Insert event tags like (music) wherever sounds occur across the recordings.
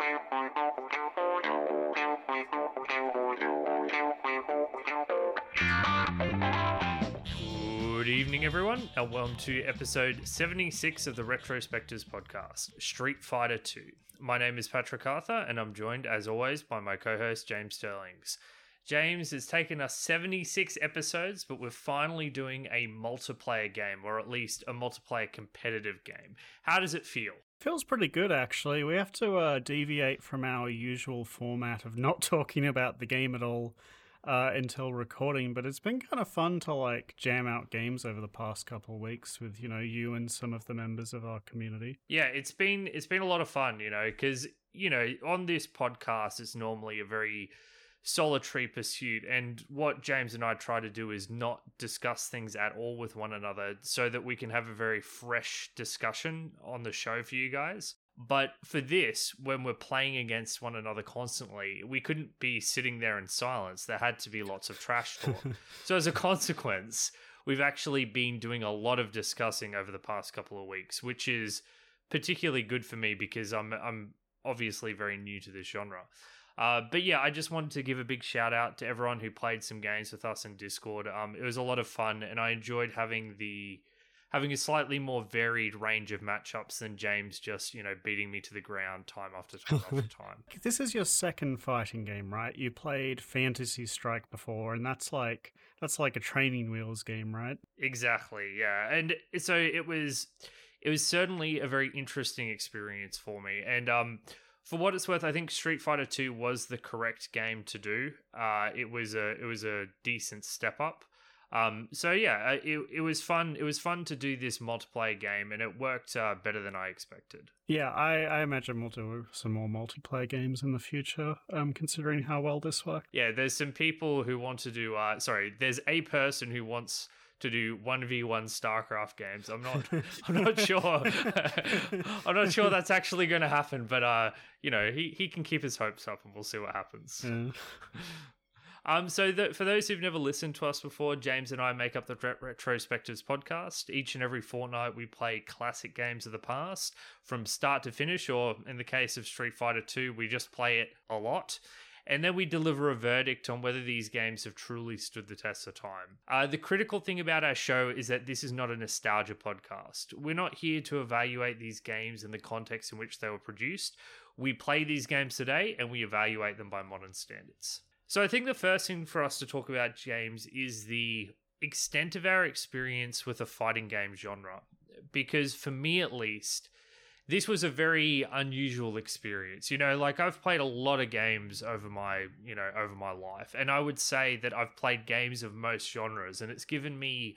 Good evening, everyone, and welcome to episode 76 of the Retrospectors podcast, Street Fighter 2. My name is Patrick Arthur, and I'm joined, as always, by my co host, James Sterlings. James, it's taken us 76 episodes, but we're finally doing a multiplayer game, or at least a multiplayer competitive game. How does it feel? Feels pretty good, actually. We have to uh, deviate from our usual format of not (laughs) talking about the game at all uh, until recording, but it's been kind of fun to like jam out games over the past couple of weeks with you know you and some of the members of our community. Yeah, it's been it's been a lot of fun, you know, because you know on this podcast it's normally a very solitary pursuit and what James and I try to do is not discuss things at all with one another so that we can have a very fresh discussion on the show for you guys. But for this, when we're playing against one another constantly, we couldn't be sitting there in silence. There had to be lots of trash talk. (laughs) so, as a consequence, we've actually been doing a lot of discussing over the past couple of weeks, which is particularly good for me because I'm I'm obviously very new to this genre. Uh, but yeah, I just wanted to give a big shout out to everyone who played some games with us in Discord. Um, it was a lot of fun, and I enjoyed having the having a slightly more varied range of matchups than James just, you know, beating me to the ground time after time after (laughs) time. This is your second fighting game, right? You played Fantasy Strike before, and that's like that's like a training wheels game, right? Exactly, yeah. And so it was it was certainly a very interesting experience for me. And um for what it's worth, I think Street Fighter 2 was the correct game to do. Uh, it was a it was a decent step up. Um, so yeah, it, it was fun. It was fun to do this multiplayer game, and it worked uh, better than I expected. Yeah, I, I, imagine we'll do some more multiplayer games in the future, um, considering how well this worked. Yeah, there's some people who want to do. Uh, sorry, there's a person who wants to do one v one StarCraft games. I'm not. (laughs) I'm not sure. (laughs) I'm not sure that's actually going to happen. But uh, you know, he he can keep his hopes up, and we'll see what happens. Yeah. (laughs) Um, so the, for those who've never listened to us before, James and I make up the Retrospectives podcast. Each and every fortnight, we play classic games of the past from start to finish, or in the case of Street Fighter 2, we just play it a lot. And then we deliver a verdict on whether these games have truly stood the test of time. Uh, the critical thing about our show is that this is not a nostalgia podcast. We're not here to evaluate these games in the context in which they were produced. We play these games today and we evaluate them by modern standards. So I think the first thing for us to talk about, James, is the extent of our experience with a fighting game genre. Because for me at least, this was a very unusual experience. You know, like I've played a lot of games over my, you know, over my life, and I would say that I've played games of most genres, and it's given me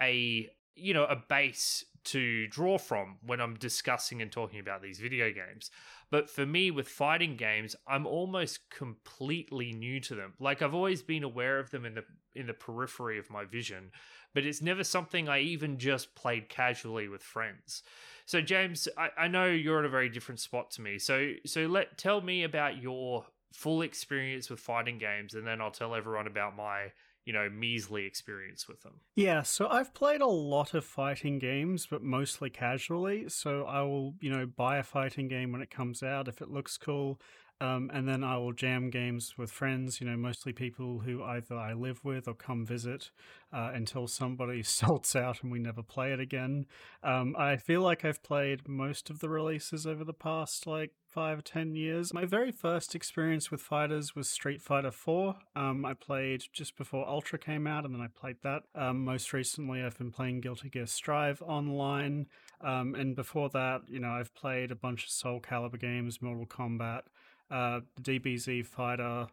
a, you know, a base to draw from when I'm discussing and talking about these video games. But for me, with fighting games, I'm almost completely new to them. Like I've always been aware of them in the in the periphery of my vision, but it's never something I even just played casually with friends. So James, I, I know you're at a very different spot to me. So so let tell me about your full experience with fighting games, and then I'll tell everyone about my you know, measly experience with them. Yeah, so I've played a lot of fighting games, but mostly casually. So I will, you know, buy a fighting game when it comes out if it looks cool. Um, and then I will jam games with friends, you know, mostly people who either I live with or come visit uh, until somebody (laughs) salts out and we never play it again. Um, I feel like I've played most of the releases over the past like five ten years. My very first experience with fighters was Street Fighter 4. Um, I played just before Ultra came out, and then I played that. Um, most recently, I've been playing Guilty Gear Strive online. Um, and before that, you know, I've played a bunch of Soul Calibur games, Mortal Kombat, uh, DBZ Fighter,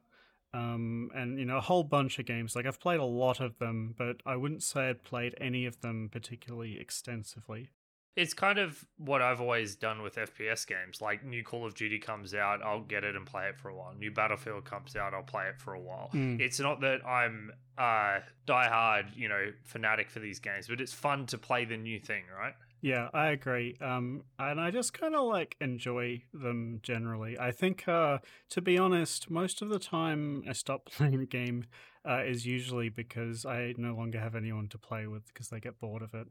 um, and you know a whole bunch of games. Like I've played a lot of them, but I wouldn't say I'd played any of them particularly extensively. It's kind of what I've always done with FPS games. Like new Call of Duty comes out, I'll get it and play it for a while. New Battlefield comes out, I'll play it for a while. Mm. It's not that I'm uh die hard, you know, fanatic for these games, but it's fun to play the new thing, right? Yeah, I agree. Um, and I just kind of like enjoy them generally. I think, uh, to be honest, most of the time I stop (laughs) playing a game uh, is usually because I no longer have anyone to play with because they get bored of it.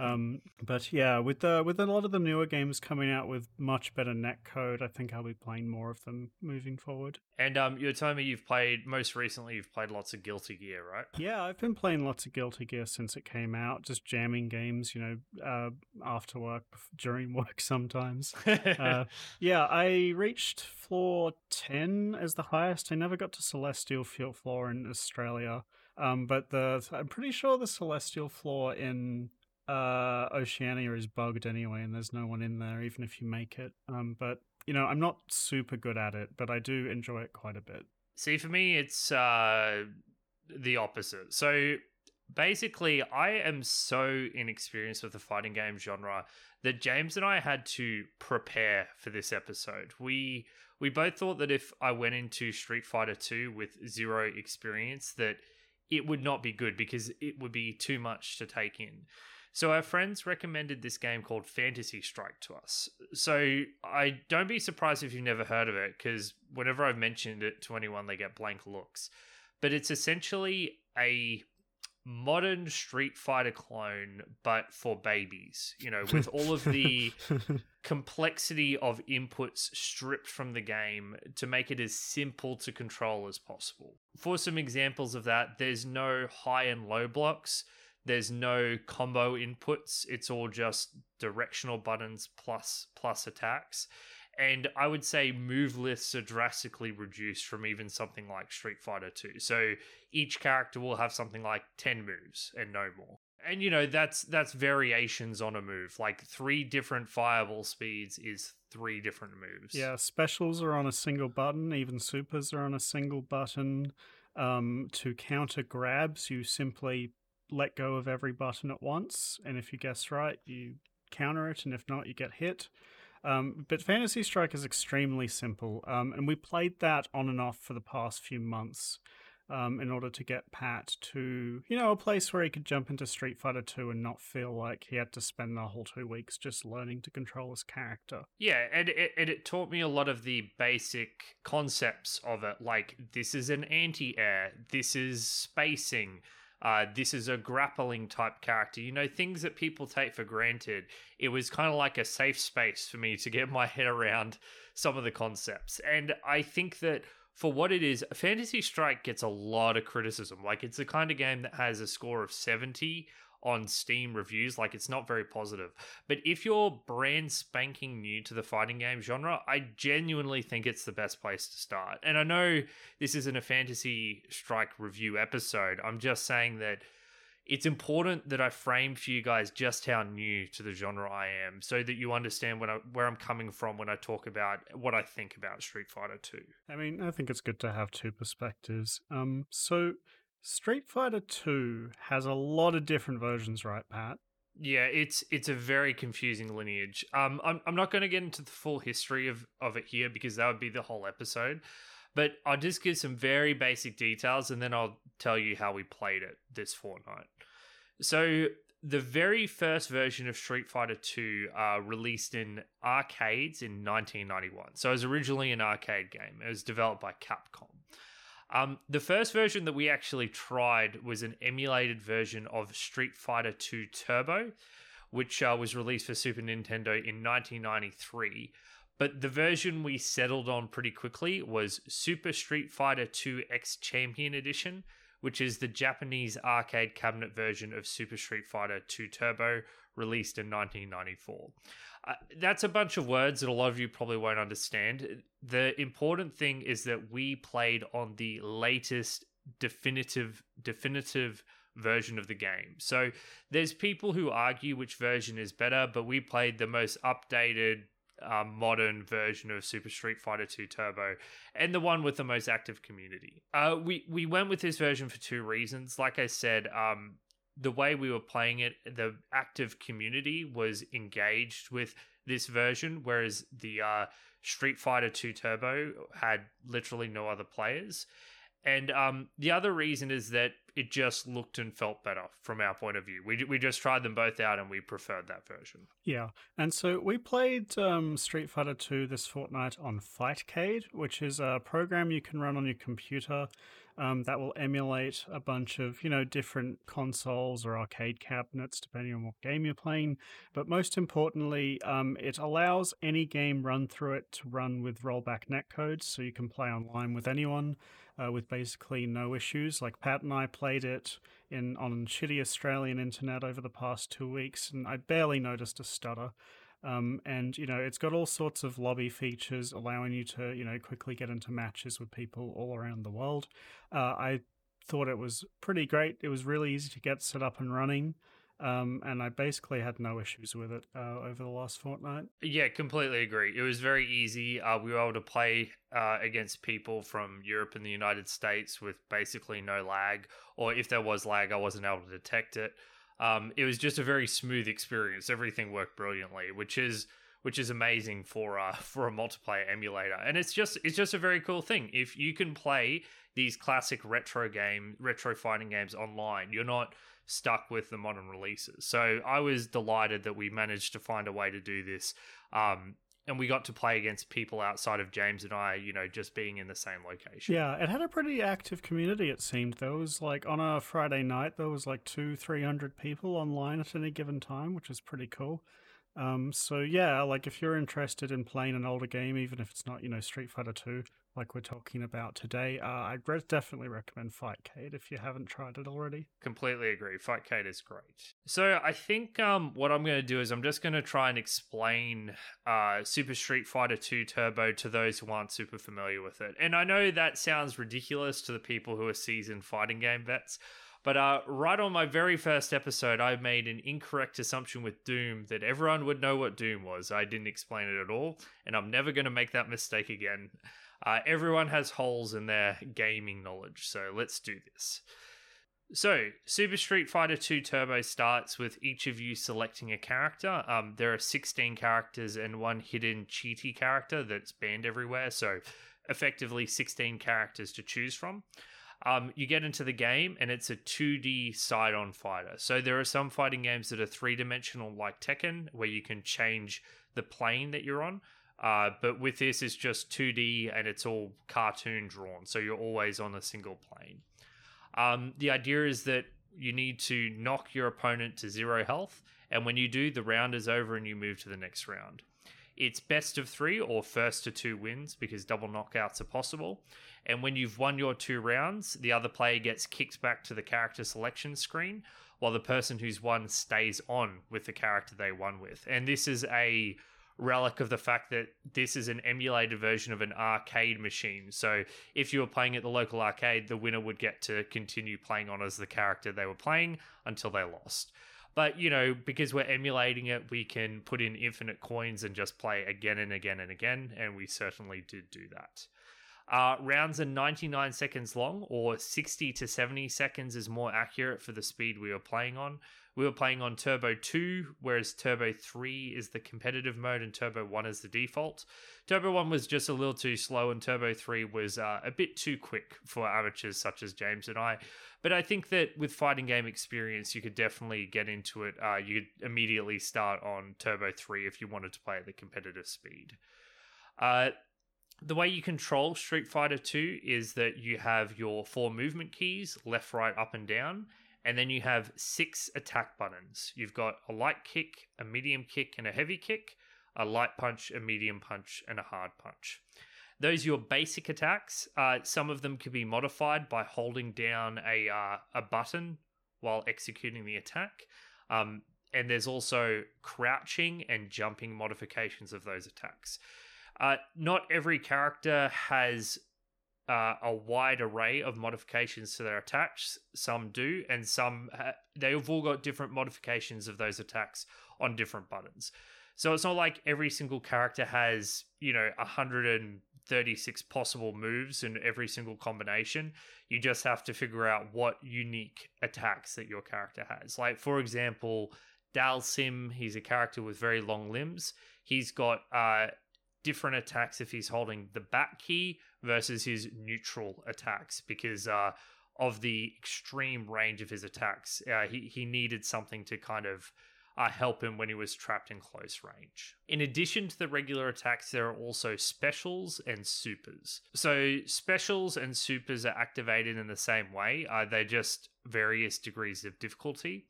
(laughs) um, but yeah, with the with a lot of the newer games coming out with much better net code, I think I'll be playing more of them moving forward. And um, you're telling me you've played most recently. You've played lots of Guilty Gear, right? Yeah, I've been playing lots of Guilty Gear since it came out. Just jamming games, you know, uh, after work, during (laughs) work sometimes. uh, (laughs) yeah, I reached floor ten as the highest. I never got to Celestial Field floor in Australia, um, but the I'm pretty sure the Celestial floor in uh, Oceania is bugged anyway, and there's no one in there, even if you make it. Um, but you know, I'm not super good at it, but I do enjoy it quite a bit. See, for me, it's uh, the opposite. So basically, I am so inexperienced with the fighting game genre that James and I had to prepare for this episode. We we both thought that if I went into Street Fighter 2 with zero experience that it would not be good because it would be too much to take in. So our friends recommended this game called Fantasy Strike to us. So I don't be surprised if you've never heard of it because whenever I've mentioned it to anyone, they get blank looks. But it's essentially a modern Street Fighter clone, but for babies. You know, with all of the (laughs) complexity of inputs stripped from the game to make it as simple to control as possible. For some examples of that, there's no high and low blocks. There's no combo inputs. It's all just directional buttons plus plus attacks. And I would say move lists are drastically reduced from even something like Street Fighter 2. So each character will have something like 10 moves and no more. And you know, that's that's variations on a move. Like three different fireball speeds is three different moves. Yeah, specials are on a single button, even supers are on a single button. Um, to counter grabs, you simply let go of every button at once, and if you guess right, you counter it, and if not, you get hit. Um, but Fantasy Strike is extremely simple, um, and we played that on and off for the past few months um, in order to get Pat to, you know, a place where he could jump into Street Fighter 2 and not feel like he had to spend the whole two weeks just learning to control his character. Yeah, and it, and it taught me a lot of the basic concepts of it, like this is an anti air, this is spacing uh, this is a grappling type character. You know, things that people take for granted. It was kind of like a safe space for me to get my head around some of the concepts. And I think that for what it is, Fantasy Strike gets a lot of criticism. Like, it's the kind of game that has a score of 70 on Steam reviews. Like it's not very positive. But if you're brand spanking new to the fighting game genre, I genuinely think it's the best place to start. And I know this isn't a Fantasy Strike review episode. I'm just saying that it's important that I frame for you guys just how new to the genre I am, so that you understand when I, where I'm coming from when I talk about what I think about Street Fighter Two. I mean, I think it's good to have two perspectives. Um, so Street Fighter 2 has a lot of different versions, right, Pat? Yeah, it's it's a very confusing lineage. Um, I'm I'm not going to get into the full history of of it here because that would be the whole episode. But I'll just give some very basic details and then I'll tell you how we played it this fortnight. So the very first version of Street Fighter 2 uh, released in arcades in 1991. So it was originally an arcade game. It was developed by Capcom. Um, the first version that we actually tried was an emulated version of Street Fighter 2 Turbo, which uh, was released for Super Nintendo in 1993. But the version we settled on pretty quickly was Super Street Fighter 2 X Champion Edition, which is the Japanese arcade cabinet version of Super Street Fighter 2 Turbo, released in 1994. Uh, that's a bunch of words that a lot of you probably won't understand. The important thing is that we played on the latest definitive definitive version of the game. So there's people who argue which version is better, but we played the most updated um, modern version of Super Street Fighter 2 Turbo and the one with the most active community. Uh, we we went with this version for two reasons. Like I said, um, the way we were playing it, the active community was engaged with this version, whereas the uh, Street Fighter 2 Turbo had literally no other players. And um, the other reason is that it just looked and felt better from our point of view. We we just tried them both out and we preferred that version. Yeah, and so we played um, Street Fighter Two this fortnight on Fightcade, which is a program you can run on your computer um, that will emulate a bunch of you know different consoles or arcade cabinets depending on what game you're playing. But most importantly, um, it allows any game run through it to run with rollback netcodes, so you can play online with anyone uh, with basically no issues. Like Pat and I played it in on shitty Australian internet over the past two weeks, and I barely noticed a stutter. Um, and you know it's got all sorts of lobby features allowing you to you know quickly get into matches with people all around the world. Uh, I thought it was pretty great. It was really easy to get set up and running. Um, and I basically had no issues with it uh, over the last fortnight. Yeah, completely agree. It was very easy. Uh, we were able to play uh, against people from Europe and the United States with basically no lag, or if there was lag, I wasn't able to detect it. Um, it was just a very smooth experience. Everything worked brilliantly, which is which is amazing for uh, (laughs) for a multiplayer emulator. And it's just it's just a very cool thing. If you can play these classic retro game retro fighting games online, you're not stuck with the modern releases. So I was delighted that we managed to find a way to do this. Um, and we got to play against people outside of James and I, you know, just being in the same location. Yeah, it had a pretty active community. It seemed there was like on a Friday night there was like two, three hundred people online at any given time, which is pretty cool. Um, so yeah, like if you're interested in playing an older game, even if it's not, you know, Street Fighter Two, like we're talking about today, uh, I'd definitely recommend Fightcade if you haven't tried it already. Completely agree. Fightcade is great. So I think um, what I'm going to do is I'm just going to try and explain uh, Super Street Fighter Two Turbo to those who aren't super familiar with it. And I know that sounds ridiculous to the people who are seasoned fighting game vets. But uh, right on my very first episode, I made an incorrect assumption with Doom that everyone would know what Doom was. I didn't explain it at all, and I'm never going to make that mistake again. Uh, everyone has holes in their gaming knowledge, so let's do this. So, Super Street Fighter 2 Turbo starts with each of you selecting a character. Um, there are 16 characters and one hidden cheaty character that's banned everywhere, so effectively 16 characters to choose from um, you get into the game and it's a 2D side on fighter. So there are some fighting games that are three dimensional, like Tekken, where you can change the plane that you're on. Uh, but with this, it's just 2D and it's all cartoon drawn. So you're always on a single plane. Um, the idea is that you need to knock your opponent to zero health. And when you do, the round is over and you move to the next round. It's best of three or first to two wins because double knockouts are possible. And when you've won your two rounds, the other player gets kicked back to the character selection screen while the person who's won stays on with the character they won with. And this is a relic of the fact that this is an emulated version of an arcade machine. So if you were playing at the local arcade, the winner would get to continue playing on as the character they were playing until they lost. But you know, because we're emulating it, we can put in infinite coins and just play again and again and again, and we certainly did do that. Uh, rounds are 99 seconds long, or 60 to 70 seconds is more accurate for the speed we were playing on. We were playing on Turbo 2, whereas Turbo 3 is the competitive mode and Turbo 1 is the default. Turbo 1 was just a little too slow, and Turbo 3 was uh, a bit too quick for amateurs such as James and I. But I think that with fighting game experience, you could definitely get into it. Uh, you could immediately start on Turbo 3 if you wanted to play at the competitive speed. Uh, the way you control Street Fighter 2 is that you have your four movement keys left, right, up, and down. And then you have six attack buttons. You've got a light kick, a medium kick, and a heavy kick, a light punch, a medium punch, and a hard punch. Those are your basic attacks. Uh, some of them can be modified by holding down a, uh, a button while executing the attack. Um, and there's also crouching and jumping modifications of those attacks. Uh, not every character has uh, a wide array of modifications to their attacks. Some do, and some ha- they've all got different modifications of those attacks on different buttons. So it's not like every single character has you know 136 possible moves in every single combination. You just have to figure out what unique attacks that your character has. Like for example, Dhalsim, he's a character with very long limbs. He's got uh, different attacks if he's holding the back key versus his neutral attacks because uh, of the extreme range of his attacks. Uh, he he needed something to kind of uh, help him when he was trapped in close range. In addition to the regular attacks, there are also specials and supers. So, specials and supers are activated in the same way, uh, they're just various degrees of difficulty.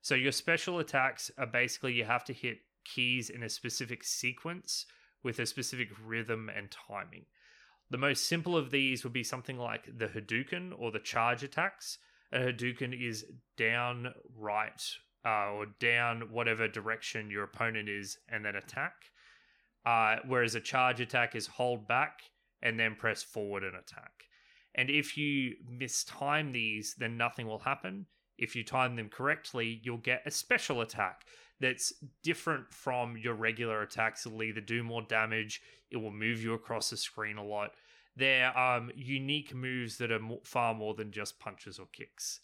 So, your special attacks are basically you have to hit keys in a specific sequence with a specific rhythm and timing. The most simple of these would be something like the Hadouken or the charge attacks. A Hadouken is down, right, uh, or down whatever direction your opponent is and then attack. Uh, whereas a charge attack is hold back and then press forward and attack. And if you mistime these, then nothing will happen. If you time them correctly, you'll get a special attack that's different from your regular attacks. It'll either do more damage, it will move you across the screen a lot. They're um, unique moves that are far more than just punches or kicks.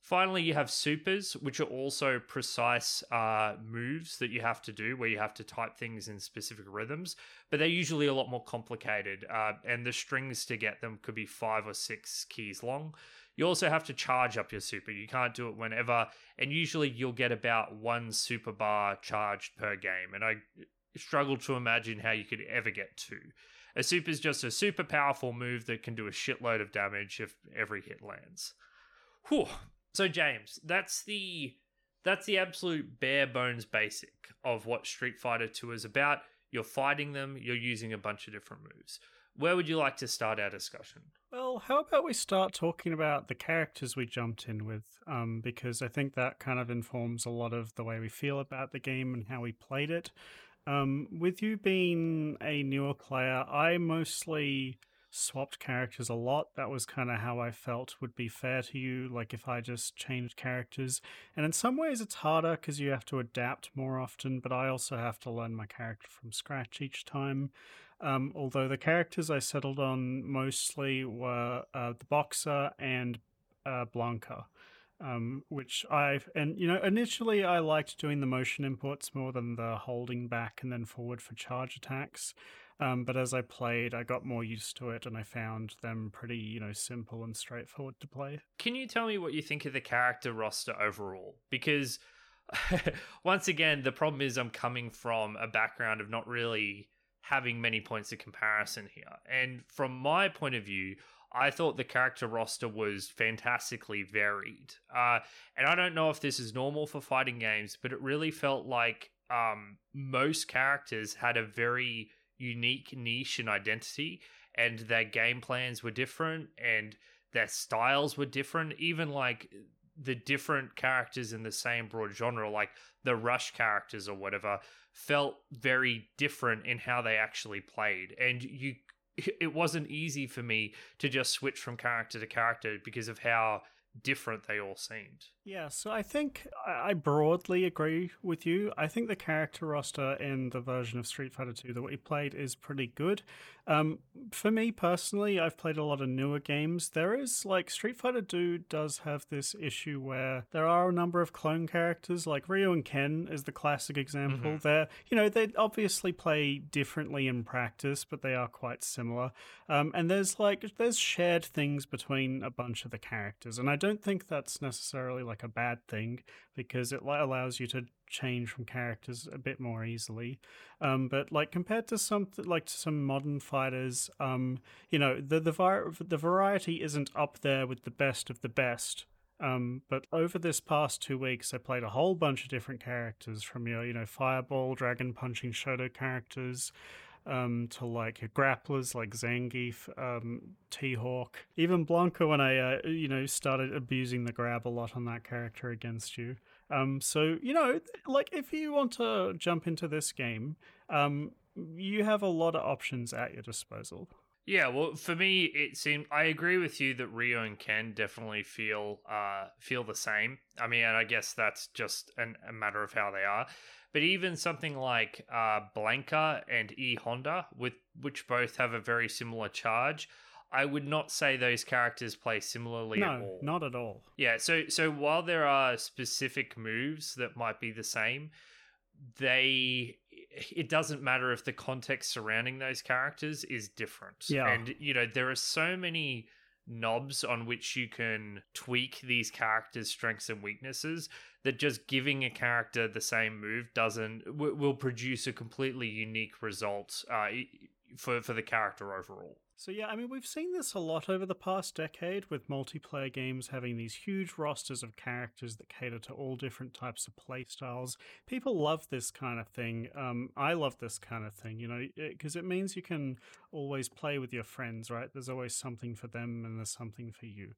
Finally, you have supers, which are also precise uh, moves that you have to do where you have to type things in specific rhythms, but they're usually a lot more complicated. Uh, and the strings to get them could be five or six keys long. You also have to charge up your super. You can't do it whenever, and usually you'll get about one super bar charged per game. And I struggle to imagine how you could ever get two. A super is just a super powerful move that can do a shitload of damage if every hit lands. Whew, so James, that's the that's the absolute bare bones basic of what Street Fighter 2 is about. You're fighting them, you're using a bunch of different moves. Where would you like to start our discussion? Well, how about we start talking about the characters we jumped in with? Um, because I think that kind of informs a lot of the way we feel about the game and how we played it. Um, with you being a newer player, I mostly swapped characters a lot. That was kind of how I felt would be fair to you, like if I just changed characters. And in some ways, it's harder because you have to adapt more often, but I also have to learn my character from scratch each time. Um, although the characters I settled on mostly were uh, the Boxer and uh, Blanka. Um, which I've and you know initially I liked doing the motion inputs more than the holding back and then forward for charge attacks. Um, but as I played, I got more used to it, and I found them pretty, you know, simple and straightforward to play. Can you tell me what you think of the character roster overall? Because (laughs) once again, the problem is I'm coming from a background of not really having many points of comparison here, and from my point of view. I thought the character roster was fantastically varied. Uh, and I don't know if this is normal for fighting games, but it really felt like um, most characters had a very unique niche and identity, and their game plans were different and their styles were different. Even like the different characters in the same broad genre, like the Rush characters or whatever, felt very different in how they actually played. And you it wasn't easy for me to just switch from character to character because of how different they all seemed. Yeah, so I think I broadly agree with you. I think the character roster in the version of Street Fighter 2 that we played is pretty good. Um, for me personally, I've played a lot of newer games. There is like Street Fighter 2 does have this issue where there are a number of clone characters, like Ryu and Ken is the classic example. Mm-hmm. They're you know they obviously play differently in practice, but they are quite similar. Um, and there's like there's shared things between a bunch of the characters, and I don't think that's necessarily like a bad thing because it allows you to change from characters a bit more easily. Um, but like compared to some like to some modern fighters, um, you know the the var- the variety isn't up there with the best of the best. Um, but over this past two weeks, I played a whole bunch of different characters from your, you know, Fireball, Dragon Punching shoto characters, um, to like grapplers like Zangief, um, T Hawk, even Blanka when I, uh, you know, started abusing the grab a lot on that character against you. Um, so you know, like if you want to jump into this game, um, you have a lot of options at your disposal. Yeah, well, for me, it seemed I agree with you that Ryu and Ken definitely feel uh feel the same. I mean, and I guess that's just an, a matter of how they are. But even something like uh, Blanka and E Honda, with which both have a very similar charge, I would not say those characters play similarly no, at all. Not at all. Yeah, so so while there are specific moves that might be the same, they it doesn't matter if the context surrounding those characters is different. Yeah. And you know, there are so many knobs on which you can tweak these characters' strengths and weaknesses that just giving a character the same move doesn't w- will produce a completely unique result uh, for for the character overall. So yeah, I mean we've seen this a lot over the past decade with multiplayer games having these huge rosters of characters that cater to all different types of playstyles. People love this kind of thing. Um, I love this kind of thing, you know, because it, it means you can always play with your friends, right? There's always something for them and there's something for you.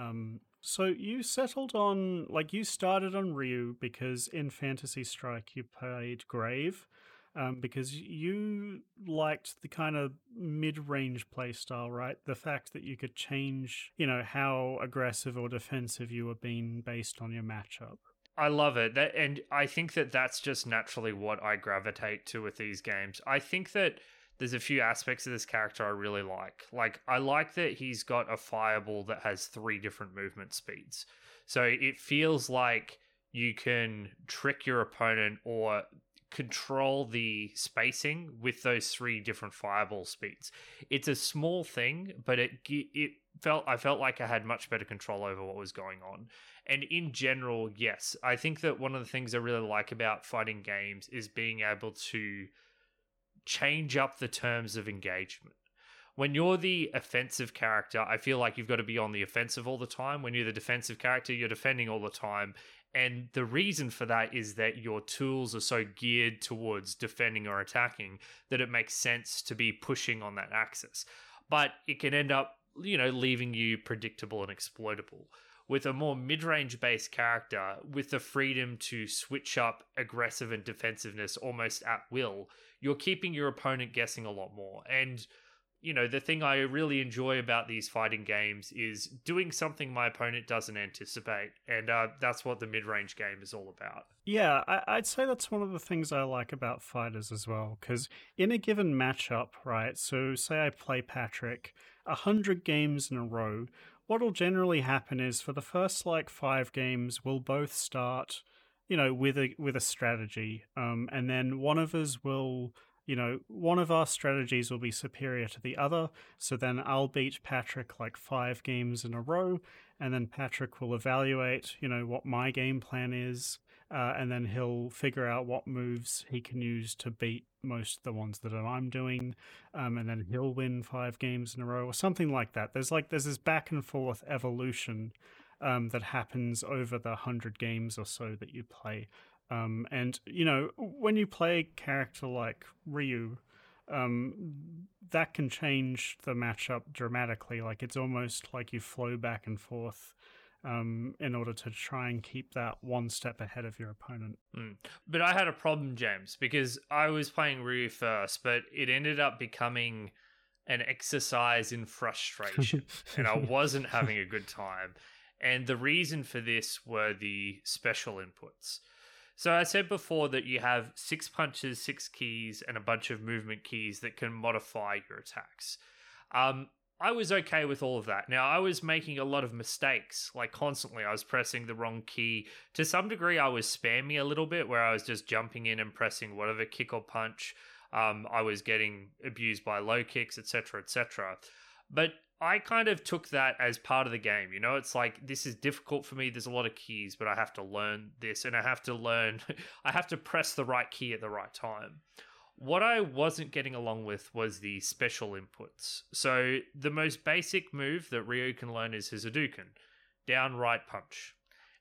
Um, so you settled on like you started on Ryu because in Fantasy Strike you played Grave um, because you liked the kind of mid-range playstyle, right? The fact that you could change, you know, how aggressive or defensive you were being based on your matchup. I love it. That, and I think that that's just naturally what I gravitate to with these games. I think that there's a few aspects of this character I really like. Like I like that he's got a fireball that has three different movement speeds. So it feels like you can trick your opponent or control the spacing with those three different fireball speeds. It's a small thing, but it it felt I felt like I had much better control over what was going on. And in general, yes, I think that one of the things I really like about fighting games is being able to change up the terms of engagement. When you're the offensive character, I feel like you've got to be on the offensive all the time. When you're the defensive character, you're defending all the time. And the reason for that is that your tools are so geared towards defending or attacking that it makes sense to be pushing on that axis. But it can end up, you know, leaving you predictable and exploitable. With a more mid range based character, with the freedom to switch up aggressive and defensiveness almost at will, you're keeping your opponent guessing a lot more. And you know, the thing I really enjoy about these fighting games is doing something my opponent doesn't anticipate. And uh, that's what the mid range game is all about. Yeah, I- would say that's one of the things I like about fighters as well. Because in a given matchup, right? So, say I play Patrick a hundred games in a row. What'll generally happen is for the first like five games, we'll both start, you know, with a with a strategy, um, and then one of us will you know, one of our strategies will be superior to the other. So then I'll beat Patrick like five games in a row, and then Patrick will evaluate, you know, what my game plan is, uh, and then he'll figure out what moves he can use to beat most of the ones that I'm doing, um, and then he'll win five games in a row or something like that. There's like there's this back and forth evolution um, that happens over the hundred games or so that you play. Um, and you know, when you play a character like Ryu, um, that can change the matchup dramatically. Like it's almost like you flow back and forth um, in order to try and keep that one step ahead of your opponent. Mm. But I had a problem, James, because I was playing Ryu first, but it ended up becoming an exercise in frustration, (laughs) and I wasn't having a good time. And the reason for this were the special inputs. So I said before that you have six punches, six keys, and a bunch of movement keys that can modify your attacks. Um, I was okay with all of that. Now, I was making a lot of mistakes, like constantly. I was pressing the wrong key. To some degree, I was spamming a little bit, where I was just jumping in and pressing whatever kick or punch. Um, I was getting abused by low kicks, etc., etc. But I kind of took that as part of the game. You know, it's like this is difficult for me. There's a lot of keys, but I have to learn this and I have to learn, (laughs) I have to press the right key at the right time. What I wasn't getting along with was the special inputs. So, the most basic move that Ryu can learn is his Hadouken down right punch.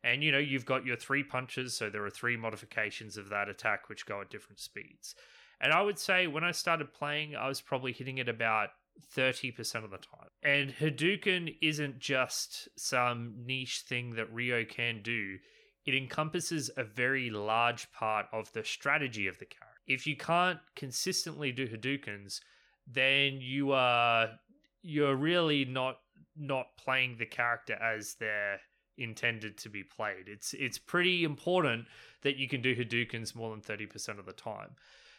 And you know, you've got your three punches, so there are three modifications of that attack which go at different speeds. And I would say when I started playing, I was probably hitting it about 30% of the time. And Hadouken isn't just some niche thing that Ryu can do, it encompasses a very large part of the strategy of the character. If you can't consistently do Hadoukens, then you are you're really not not playing the character as they're intended to be played. It's it's pretty important that you can do Hadoukens more than 30% of the time.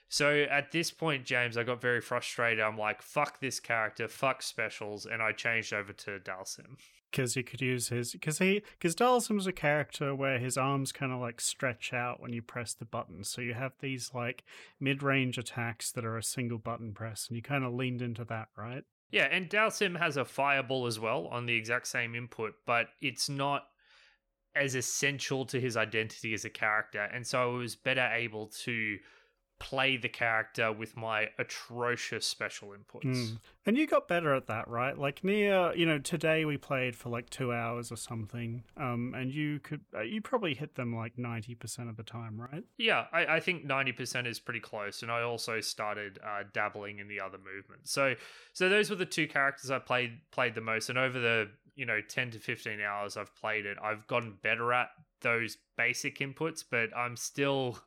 So at this point, James, I got very frustrated. I'm like, fuck this character, fuck specials, and I changed over to Dhalsim. Because he could use his, because he, because Dhalsim's a character where his arms kind of like stretch out when you press the button. So you have these like mid range attacks that are a single button press, and you kind of leaned into that, right? Yeah, and Dhalsim has a fireball as well on the exact same input, but it's not as essential to his identity as a character. And so I was better able to play the character with my atrocious special inputs. Mm. And you got better at that, right? Like near, you know, today we played for like two hours or something, um, and you could, uh, you probably hit them like ninety percent of the time, right? Yeah, I, I think ninety percent is pretty close. And I also started uh, dabbling in the other movements. So, so those were the two characters I played played the most. And over the you know ten to fifteen hours I've played it, I've gotten better at those basic inputs, but I'm still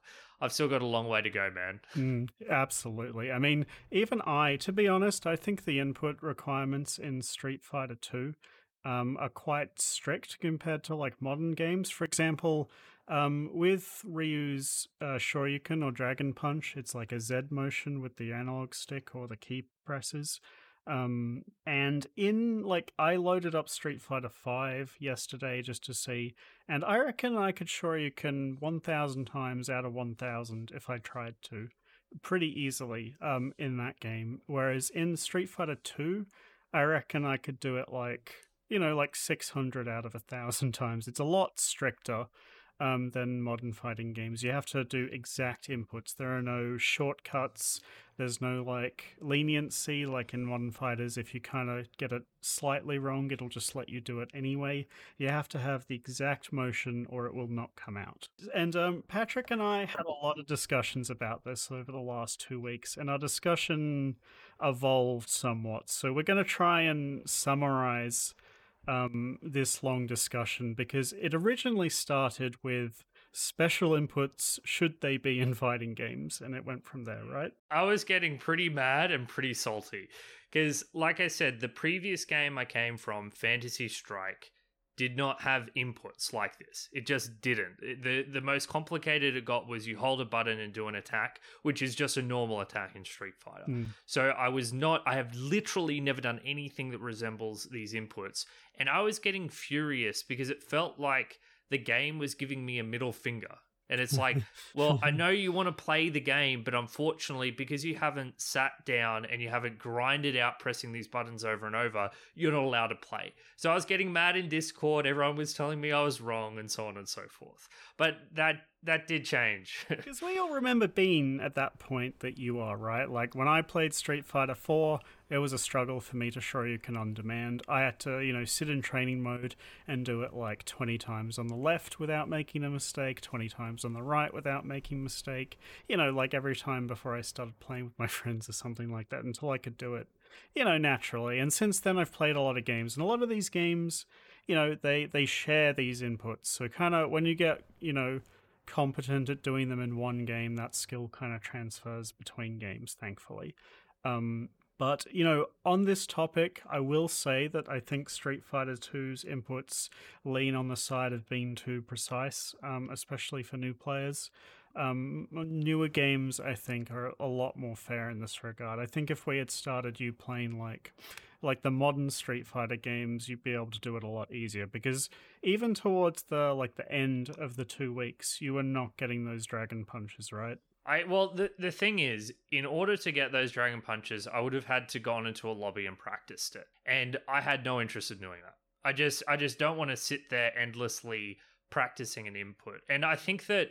I've still got a long way to go, man. Mm, absolutely. I mean, even I, to be honest, I think the input requirements in Street Fighter 2 um, are quite strict compared to like modern games. For example, um, with Ryu's uh, Shoryuken or Dragon Punch, it's like a Z motion with the analog stick or the key presses. Um, and in like I loaded up Street Fighter Five yesterday just to see, and I reckon I could Shoryuken one thousand times out of one thousand if I tried to, pretty easily. Um, in that game, whereas in Street Fighter Two, I reckon I could do it like you know like six hundred out of a thousand (laughs) times. It's a lot stricter um, than modern fighting games. You have to do exact inputs. There are no shortcuts. There's no like leniency like in modern fighters. If you kind of get it slightly wrong, it'll just let you do it anyway. You have to have the exact motion or it will not come out. And um, Patrick and I had a lot of discussions about this over the last two weeks, and our discussion evolved somewhat. So we're going to try and summarize um, this long discussion because it originally started with special inputs should they be (laughs) in fighting games? And it went from there right? I was getting pretty mad and pretty salty because like i said the previous game i came from fantasy Strike did not have inputs like this. It just didn't. the The most complicated it got was you hold a button and do an attack, which is just a normal attack in Street Fighter. Mm. So I was not. I have literally never done anything that resembles these inputs, and I was getting furious because it felt like the game was giving me a middle finger. And it's like, (laughs) well, I know you want to play the game, but unfortunately, because you haven't sat down and you haven't grinded out pressing these buttons over and over, you're not allowed to play. So I was getting mad in Discord. Everyone was telling me I was wrong and so on and so forth. But that that did change. (laughs) Because we all remember being at that point that you are, right? Like when I played Street Fighter 4, it was a struggle for me to Shoryuken on demand. I had to, you know, sit in training mode and do it like 20 times on the left without making a mistake, 20 times on the right without making a mistake. You know, like every time before I started playing with my (laughs) friends or something like that until I could do it, you know, naturally. And since then I've played a lot of games and a lot of these games, you know, they they share these inputs. So kind of when you get, you know, competent at doing them in one game, that skill kind of transfers between games, thankfully. Um, but, you know, on this topic, I will say that I think Street Fighter 2's inputs lean on the side of being too precise, um, especially for new players. Um, newer games, I think, are a lot more fair in this regard. I think if we had started you playing like like the modern Street Fighter games, you'd be able to do it a lot easier because even towards the like the end of the two weeks, you were not getting those dragon punches, right? I well the the thing is, in order to get those dragon punches, I would have had to gone into a lobby and practiced it. And I had no interest in doing that. I just I just don't want to sit there endlessly practicing an input. And I think that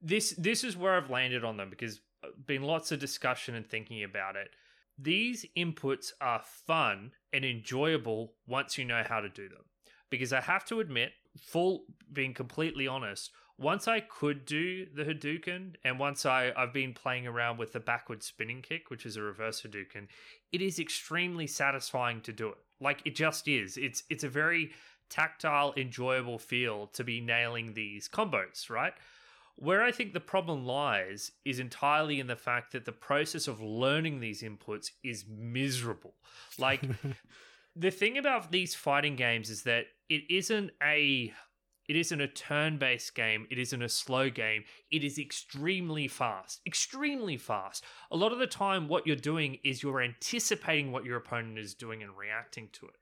this this is where I've landed on them because uh, been lots of discussion and thinking about it. These inputs are fun and enjoyable once you know how to do them. Because I have to admit, full being completely honest, once I could do the Hadouken, and once I, I've been playing around with the backward spinning kick, which is a reverse Hadouken, it is extremely satisfying to do it. Like it just is. It's it's a very tactile, enjoyable feel to be nailing these combos, right? Where I think the problem lies is entirely in the fact that the process of learning these inputs is miserable. Like, (laughs) the thing about these fighting games is that it isn't a It isn't a turn based game. It isn't a slow game. It is extremely fast. Extremely fast. A lot of the time, what you're doing is you're anticipating what your opponent is doing and reacting to it.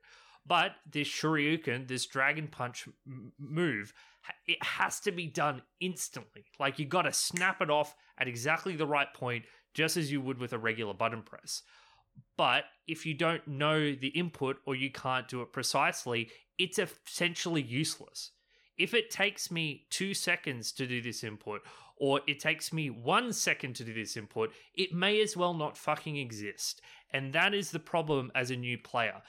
But this Shoryuken, this Dragon Punch m- move, it has to be done instantly. Like you got to snap it off at exactly the right point, just as you would with a regular button press. But if you don't know the input or you can't do it precisely, it's essentially useless. If it takes me two seconds to do this input, or it takes me one second to do this input, it may as well not fucking exist. And that is the problem as a new player.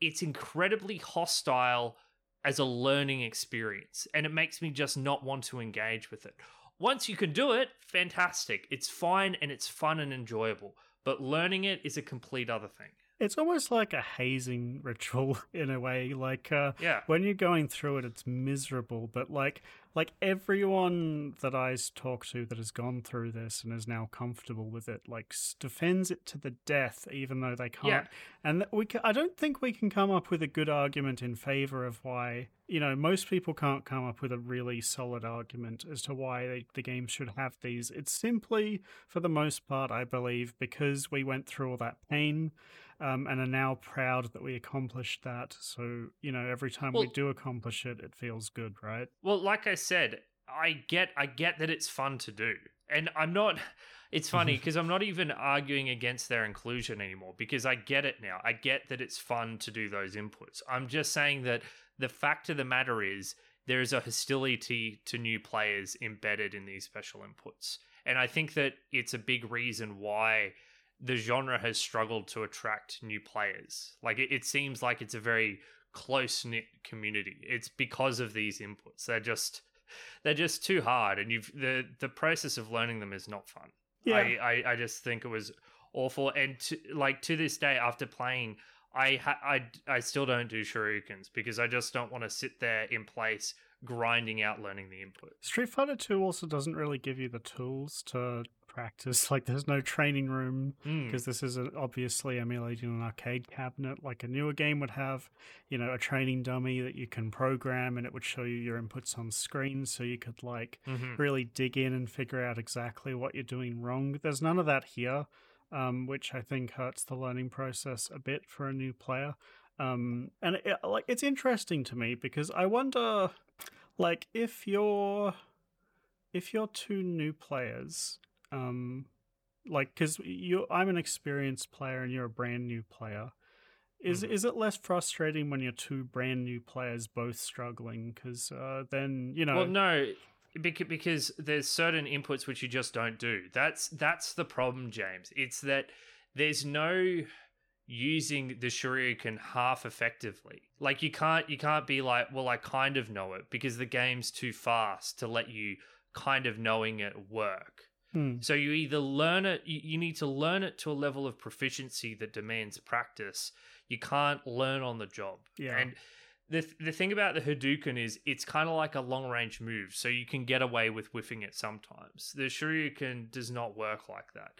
It's incredibly hostile as a learning experience, and it makes me just not want to engage with it. Once you can do it, fantastic. It's fine and it's fun and enjoyable, but learning it is a complete other thing. It's almost like a hazing (laughs) ritual in a way. Like uh, Yeah. when you're going through it, it's miserable. But like like everyone that I talk to that has gone through this and is now comfortable with it, like defends it to the death, even though they can't. Yeah. And we ca I don't think we can come up with a good argument in favor of why. You know, most people can't come up with a really solid argument as to why they, the game should have these. It's simply, for the most part, I believe, because we went through all that pain um, and are now proud that we accomplished that. So, you know, every time we do accomplish it, it feels good, right? Well, like I said, I get I get that it's fun to do. And I'm not (laughs) it's funny (laughs) because I'm not even arguing against their inclusion anymore because I get it now. I get that it's fun to do those inputs. I'm just saying that the fact of the matter is there is a hostility to new players embedded in these special inputs. And I think that it's a big reason why the genre has struggled to attract new players. Like it, it seems like it's a very close knit community. It's because of these inputs. They're just they're just too hard, and you've the the process of learning them is not fun. I, I I just think it was awful, and to, like to this day, after playing. I, ha- I I still don't do shoryukens because I just don't want to sit there in place grinding out learning the input. Street Fighter 2 also doesn't really give you the tools to practice. (laughs) Like, there's no training room Mm. because this is a, obviously emulating an arcade cabinet like a newer game would have you know a training dummy that you can program and it would show you your inputs on screen so you could like Mhm. really dig in and figure out exactly what you're doing wrong there's none of that here um, which i think hurts the learning process a bit for a new player um, and it, like it's interesting to me because i wonder like if you're if you're two new players um like because you i'm an experienced player and you're a brand new player is Mhm. is it less frustrating when you're two brand new players both struggling because uh, then you know Well, no, because because there's certain inputs which you just don't do. That's that's the problem, James. It's that there's no using the shoryuken half effectively. Like you can't you can't be like, well, I kind of know it because the game's too fast to let you kind of knowing it work. Hmm. So you either learn it, you, need to learn it to a level of proficiency that demands practice. You can't learn on the job. Yeah. And the the thing about the Hadouken is it's kind of like a long range move, so you can get away with whiffing it sometimes. The Shoryuken does not work like that.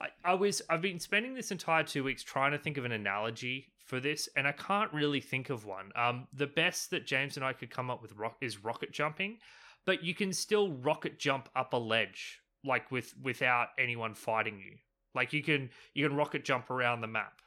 I, I was I've been spending this entire two weeks trying to think of an analogy for this, and I can't really think of one. Um, the best that James and I could come up with rock, is rocket jumping, but you can still rocket jump up a ledge like with without anyone fighting you. Like you can you can rocket jump around the map,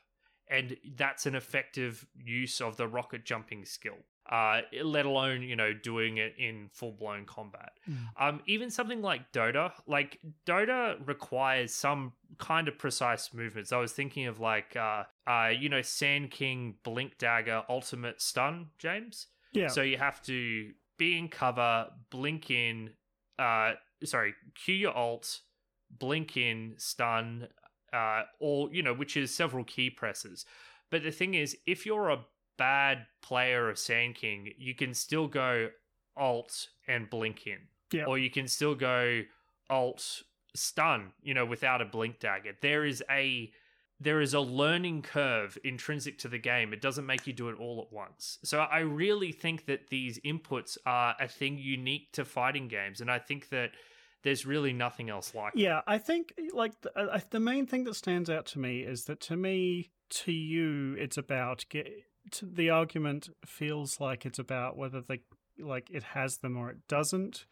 and that's an effective use of the rocket jumping skill. Uh, let alone you know doing it in full blown combat. Mm. Um, even something like Dota, like Dota requires some kind of precise movements. I was thinking of like uh, uh, you know, Sand King, Blink Dagger, Ultimate Stun, James. yeah So you have to be in cover, blink in, uh, sorry, cue your alt, blink in, stun, uh, or, you know, which is several key presses. But the thing is, if you're a bad player of Sand King, you can still go alt and blink in. Yeah. Or you can still go alt stun, you know, without a blink dagger. There is a there is a learning curve intrinsic to the game. It doesn't make you do it all at once. So I really think that these inputs are a thing unique to fighting games, and I think that there's really nothing else like it. Yeah, I think like the, uh, the main thing that stands out to me is that to me, to you, it's about get. The argument feels like it's about whether the like it has them or it doesn't.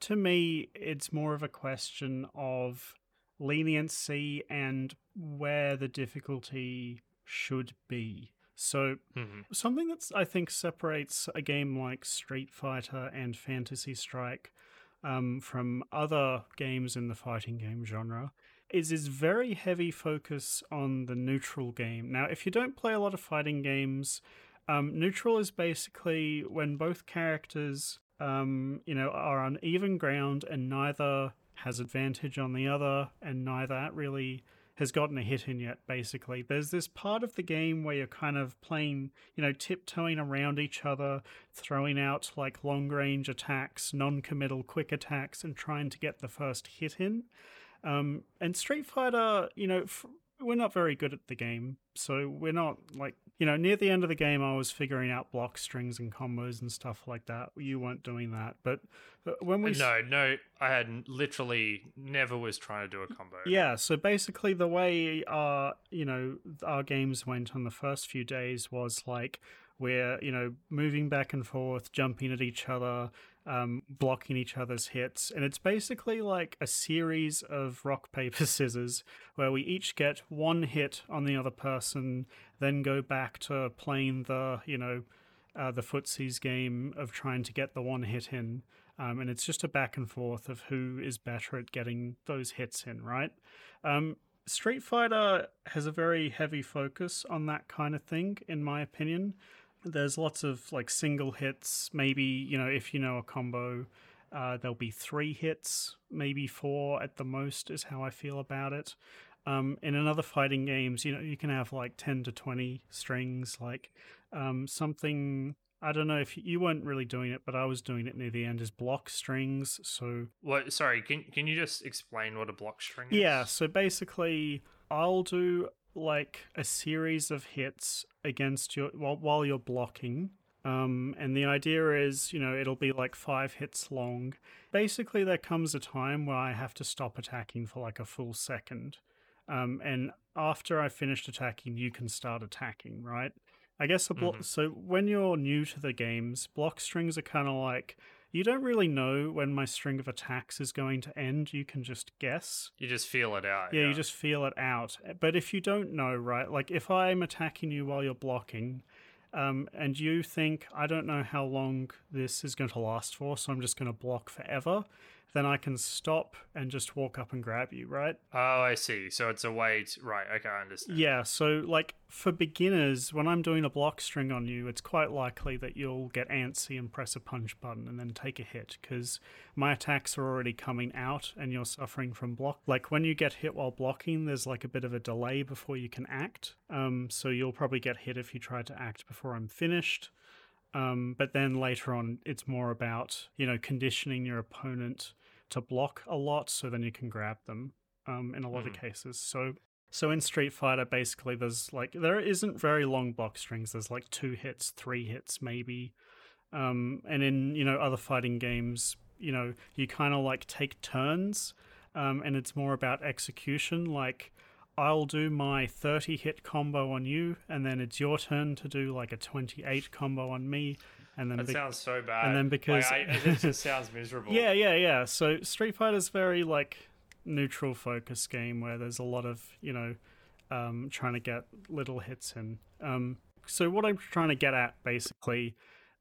To me, it's more of a question of leniency and where the difficulty should be. So, Mhm. something that's I think separates a game like Street Fighter and Fantasy Strike um, from other games in the fighting game genre is his very heavy focus on the neutral game. Now, if you don't play a lot of fighting games, um, neutral is basically when both characters, um, you know, are on even ground and neither has advantage on the other, and neither really has gotten a hit in yet. Basically, there's this part of the game where you're kind of playing, you know, tiptoeing around each other, throwing out like long range attacks, non committal quick attacks, and trying to get the first hit in. Um, and Street Fighter, you know, f- we're not very good at the game, so we're not like you know near the end of the game I was figuring out block strings and combos and stuff like that. You weren't doing that, but but when we no, no, I had literally never was trying to do a combo. yeah, so basically the way our you know our games went on the first few days was like we're you know moving back and forth, jumping at each other, um, blocking each other's hits, and it's basically like a series of rock (laughs) paper scissors where we each get one hit on the other person, then go back to playing the you know uh, the footsies game of trying to get the one hit in. Um, and it's just a back and forth of who is better at getting those hits in, right? Um, Street Fighter has a very heavy focus on that kind of thing, in my opinion. There's lots of like single hits, maybe, you know, if you know a combo, uh, there'll be three hits, maybe four at the most, is how I feel about it. Um, in another fighting games, you know, you can have like 10 to 20 strings, like um, something I don't know if you weren't really doing it, but I was doing it near the end. Is block strings. So What? Sorry, can can you just explain what a block string is? yeah, so basically, I'll do like a series of hits against your while while you're blocking. Um, and the idea is, you know, it'll be like five hits long. Basically, there comes a time where I have to stop attacking for like a full second. Um, and after I finished attacking, you can start attacking, right? I guess a block. Mhm. So when you're new to the games, block strings are kind of like you don't really know when my string of attacks is going to end. You can just guess. You just feel it out. Yeah, you just feel it out. But if you don't know, right, like if I'm attacking you while you're blocking, um, and you think, I don't know how long this is going to last for, so I'm just going to block forever, then I can stop and just walk up and grab you, right? Oh, I see. So it's a way to right. Okay, I understand. Yeah, so like for beginners, when I'm doing a block string on you, it's quite likely that you'll get antsy and press a punch button and then take a hit because my attacks are already coming out and you're suffering from block. Like when you get hit while blocking, there's like a bit of a delay before you can act. Um, so you'll probably get hit if you try to act before I'm finished. Um, but then later on, it's more about you know conditioning your opponent to block a lot, so then you can grab them. Um, in a lot of cases, so so in Street Fighter, basically, there's like there isn't very long block strings. There's like two hits, three hits, maybe. Um, and in you know other fighting games, you know you kind of like take turns, um, and it's more about execution. Like I'll do my 30 hit combo on you, and then it's your turn to do like a 28 combo on me, and then That be- sounds so bad. and then Like, because- I, it just sounds miserable. (laughs) yeah, yeah, yeah. So Street Fighter's very like neutral focus game where there's a lot of you know um, trying to get little hits in. Um, so what I'm trying to get at basically,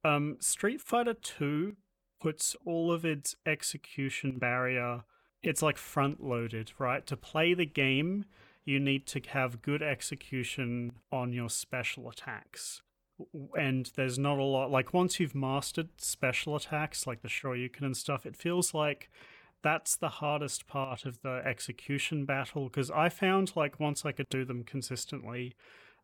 um, Street Fighter Two puts all of its execution barrier. It's like front loaded, right? To play the game, you need to have good execution on your special attacks and there's not a lot like once you've mastered special attacks like the shoryuken and stuff it feels like that's the hardest part of the execution battle because i found like once i could do them consistently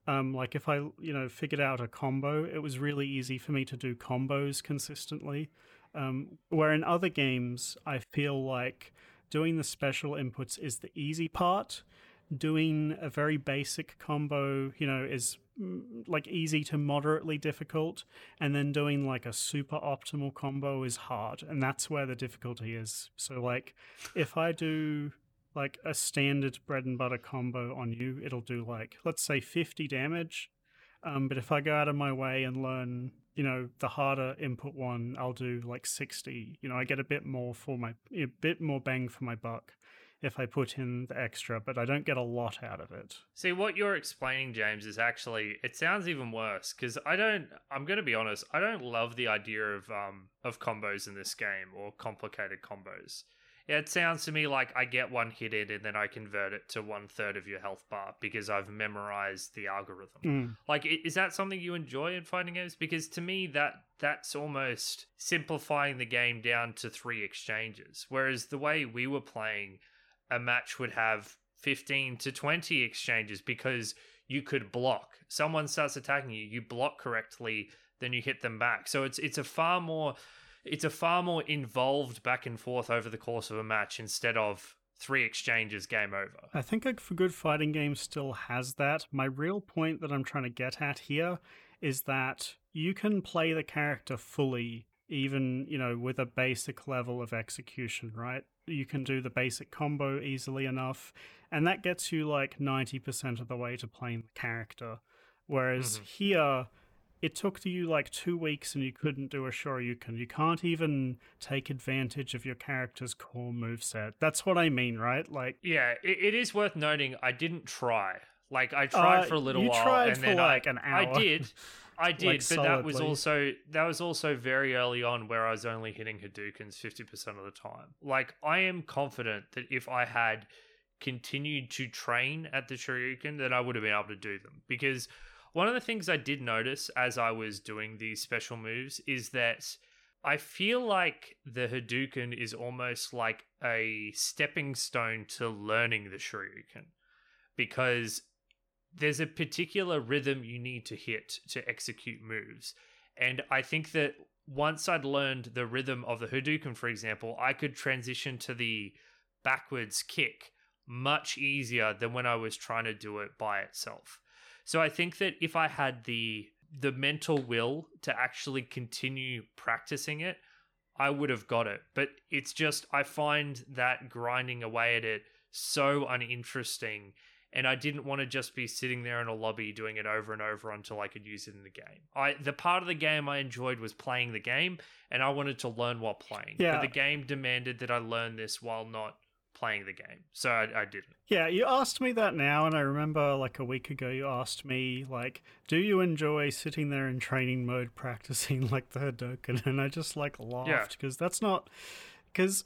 um like if i you know figured out a combo it was really easy for me to do combos consistently. Um where in other games i feel like doing the special inputs is the easy part. Doing a very basic combo, you know, is like easy to moderately difficult, and then doing like a super optimal combo is hard, and that's where the difficulty is. So, like, if I do like a standard bread and butter combo on you, it'll do like let's say 50 damage. Um, but if I go out of my way and learn you know, the harder input one, I'll do like 60. You know, I get a bit more for my, a bit more bang for my buck if I put in the extra, but I don't get a lot out of it. See, what you're explaining, James, is actually it sounds even worse because I don't. I'm going to be honest. I don't love the idea of um of combos in this game or complicated combos. It sounds to me like I get one hit in and then I convert it to one third of your health bar because I've memorized the algorithm. Mm. Like, is that something you enjoy in fighting games? Because to me, that that's almost simplifying the game down to three exchanges. Whereas the way we were playing, a match would have fifteen to twenty exchanges because you could block. Someone starts attacking you, you block correctly, then you hit them back. So it's it's a far more it's a far more involved back and forth over the course of a match instead of three exchanges, game over. I think a good fighting game still has that. My real point that I'm trying to get at here is that you can play the character fully, even, you know, with a basic level of execution, right? You can do the basic combo easily enough, and that gets you like 90% of the way to playing the character. Whereas Mhm. here, it took you like two weeks and you couldn't do a Shoryuken. You can. You can't even take advantage of your character's core moveset. That's what I mean, right? Like, Yeah, it, it is worth noting I didn't try. Like I tried Uh, for a little you while tried and for, then like, I, I did. (laughs) I did, Like, but that was also that was also very early on where I was only hitting Hadoukens 50% of the time. Like I am confident that if I had continued to train at the Shoryuken, that I would have been able to do them. Because one of the things I did notice as I was doing these special moves is that I feel like the Hadouken is almost like a stepping stone to learning the Shoryuken because there's a particular rhythm you need to hit to execute moves. And I think that once I'd learned the rhythm of the Hadouken, for example, I could transition to the backwards kick much easier than when I was trying to do it by itself. So I think that if I had the the mental will to actually continue practicing it, I would have got it. But it's just I find that grinding away at it so uninteresting and I didn't want to just be sitting there in a lobby doing it over and over until I could use it in the game. I the part of the game I enjoyed was playing the game and I wanted to learn while playing. Yeah. But the game demanded that I learn this while not playing the game. So I, I didn't. Yeah, you asked me that now, and I remember like a week ago you asked me, like, do you enjoy sitting there in training mode (laughs) practicing like the Hadouken? And I just like laughed because that's not. Because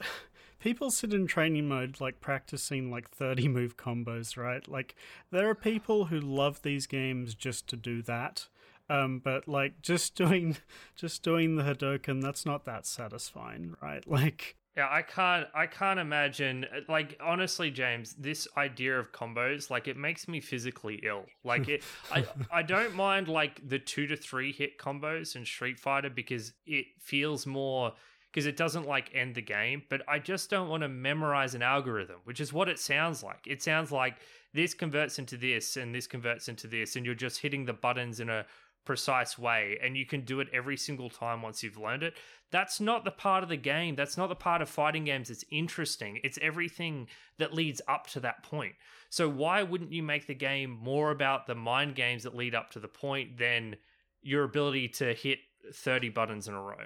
people sit in training mode like practicing like 30 move combos, right? Like, there are people who love these games just to do that. Um, but like just doing (laughs) just doing the Hadouken, that's not that satisfying, right? (laughs) Like Yeah, I can't I can't imagine like honestly James, this idea of combos like it makes me physically ill. Like it I (laughs) I don't mind like the 2 to 3 hit combos in Street Fighter because it feels more because it doesn't like end the game, but I just don't want to memorize an algorithm, which is what it sounds like. It sounds like this converts into this and this converts into this and you're just hitting the buttons in a precise way and you can do it every single time once you've learned it. That's not the part of the game. That's not the part of fighting games that's interesting. It's everything that leads up to that point. So why wouldn't you make the game more about the mind games that lead up to the point than your ability to hit 30 buttons in a row?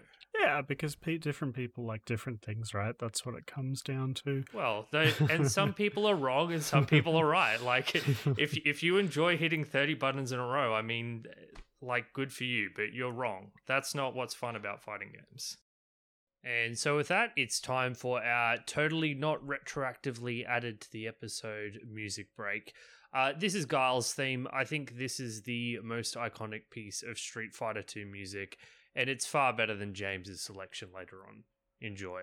Yeah, because pe- different people like different things, right? That's what it comes down to. Well, they, and some (laughs) people are wrong and some people are right. Like if if you enjoy hitting 30 buttons in a row, I mean like good for you, but you're wrong. That's not what's fun about fighting games. And so with that, it's time for our totally not retroactively added to the episode music break. Uh, this is Guile's theme. I think this is the most iconic piece of Street Fighter 2 music, and it's far better than James's selection later on. Enjoy.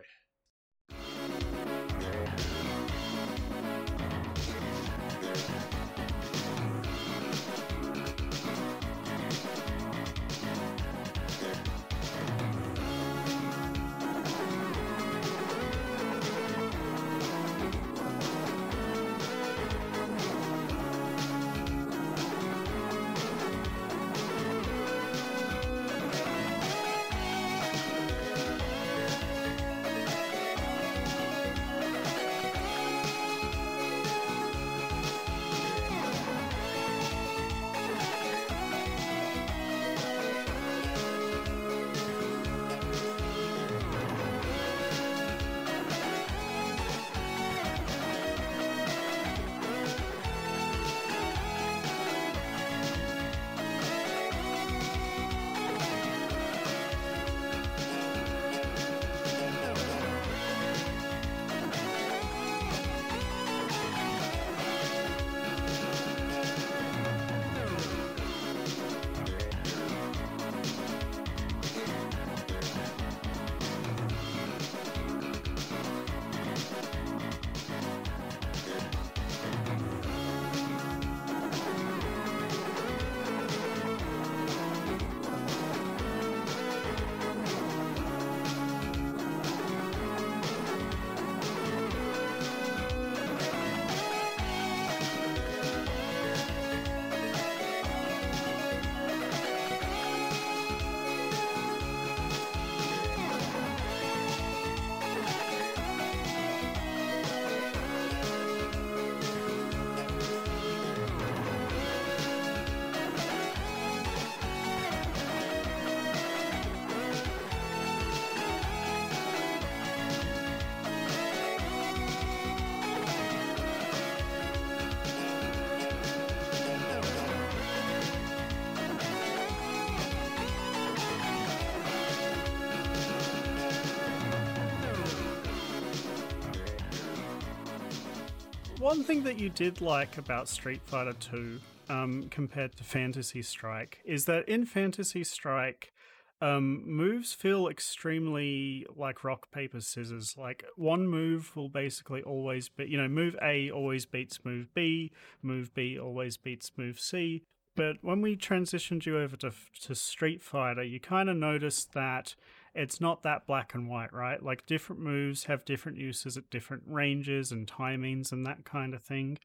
One thing that you did like about Street Fighter 2 um, compared to Fantasy Strike is that in Fantasy Strike, um, moves feel extremely like rock, paper, scissors. Like one move will basically always be, you know, move A always beats move B, move B always beats move C. But when we transitioned you over to, to Street Fighter, you kind of noticed that it's not that black and white, right? Like different moves have different uses at different ranges and timings and that kind of thing.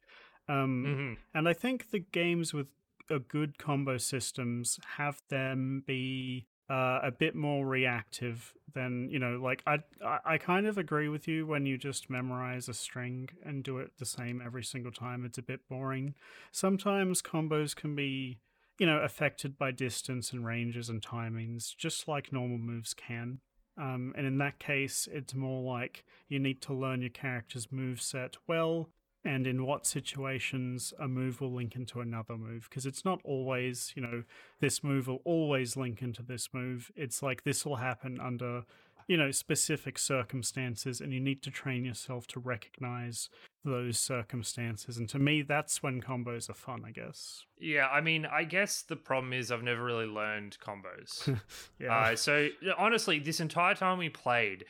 Um, Mm-hmm. and I think the games with a good combo systems have them be uh, a bit more reactive than you know. Like I, I, I kind of agree with you when you just memorize a string and do it the same every single time. It's a bit boring. Sometimes combos can be, you know, affected by distance and ranges and timings, just like normal moves can. Um, and in that case, it's more like you need to learn your character's move set well and in what situations a move will link into another move because it's not always you know this move will always link into this move it's like this will happen under you know specific circumstances and you need to train yourself to recognize those circumstances. And to me that's when combos are fun i guess. Yeah, I mean, I guess the problem is I've never really learned combos. (laughs) yeah. Uh, so honestly, this entire time we played,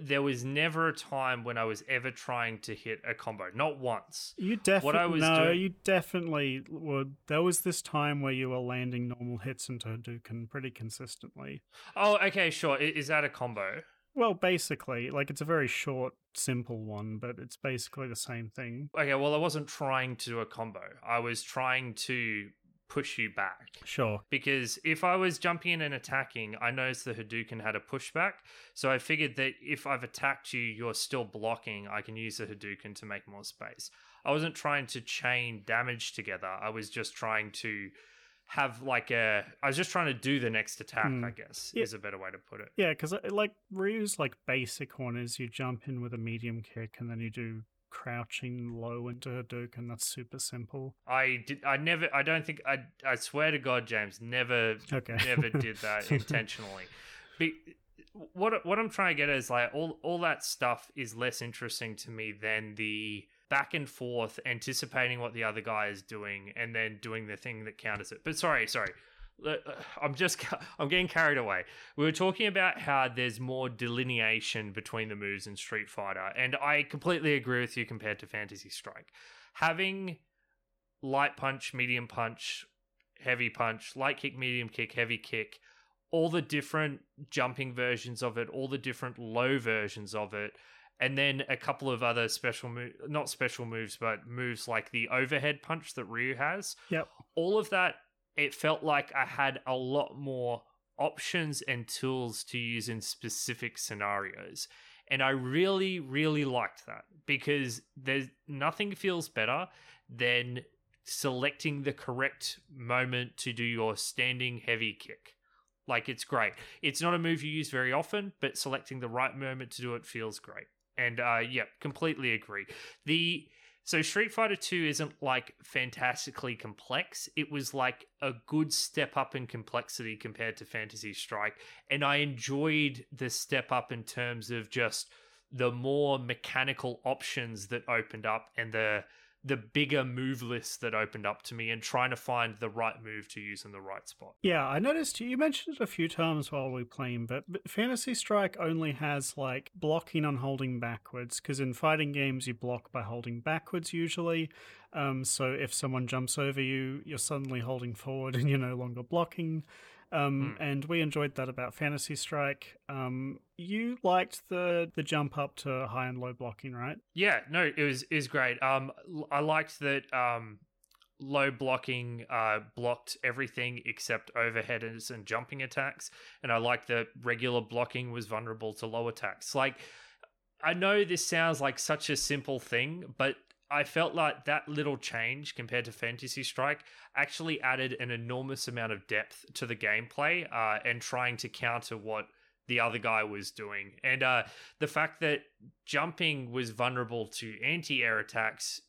there was never a time when I was ever trying to hit a combo. Not once. you definitely no doing- you definitely would there was this time where you were landing normal hits into hadouken pretty consistently Oh, okay, sure. Is that a combo? Well, basically, like it's a very short, simple one, but it's basically the same thing. Okay, well, I wasn't trying to do a combo. I was trying to push you back. Sure. Because if I was jumping in and attacking, I noticed the Hadouken had a pushback. So I figured that if I've attacked you, you're still blocking, I can use the Hadouken to make more space. I wasn't trying to chain damage together. I was just trying to have like a. I was just trying to do the next attack, Hmm. I guess, Yeah. is a better way to put it. Yeah, because like Ryu's like basic one is you jump in with a medium kick and then you do crouching low into Hadouken. That's super simple. I did. I never. I don't think. I. I swear to God, James, never Okay. never (laughs) did that intentionally. Be, what what I'm trying to get at is like all all that stuff is less interesting to me than the back and forth anticipating what the other guy is doing and then doing the thing that counters it. But sorry, sorry. Uh, I'm just (laughs) I'm getting carried away. We were talking about how there's more delineation between the moves in Street Fighter, and I completely agree with you compared to Fantasy Strike. Having light punch, medium punch, heavy punch, light kick, medium kick, heavy kick, all the different jumping versions of it, all the different low versions of it, and then a couple of other special move not special moves, but moves like the overhead punch that Ryu has. Yep. All of that, it felt like I had a lot more options and tools to use in specific scenarios. And I really, really liked that because there's nothing feels better than selecting the correct moment to do your standing heavy kick. Like it's great. It's not a move you use very often, but selecting the right moment to do it feels great. And uh yeah, completely agree. The so Street Fighter 2 isn't like fantastically complex. It was like a good step up in complexity compared to Fantasy Strike, and I enjoyed the step up in terms of just the more mechanical options that opened up and the the bigger move list that opened up to me and trying to find the right move to use in the right spot. Yeah, I noticed you mentioned it a few times while we were playing, but but Fantasy Strike only has like blocking on holding backwards because in fighting games you block by holding backwards usually. Um, so if someone jumps over you, you're suddenly holding forward (laughs) and you're no longer blocking. Um, Hmm. And we enjoyed that about Fantasy Strike. Um, you liked the the jump up to high and low blocking, right? Yeah, no, it was was great. Um, I liked that. Um, low blocking uh blocked everything except overheaders and jumping attacks, and I liked that regular blocking was vulnerable to low attacks. Like, I know this sounds like such a simple thing, but I felt like that little change compared to Fantasy Strike actually added an enormous amount of depth to the gameplay uh, and trying to counter what the other guy was doing. And uh, the fact that jumping was vulnerable to anti-air attacks,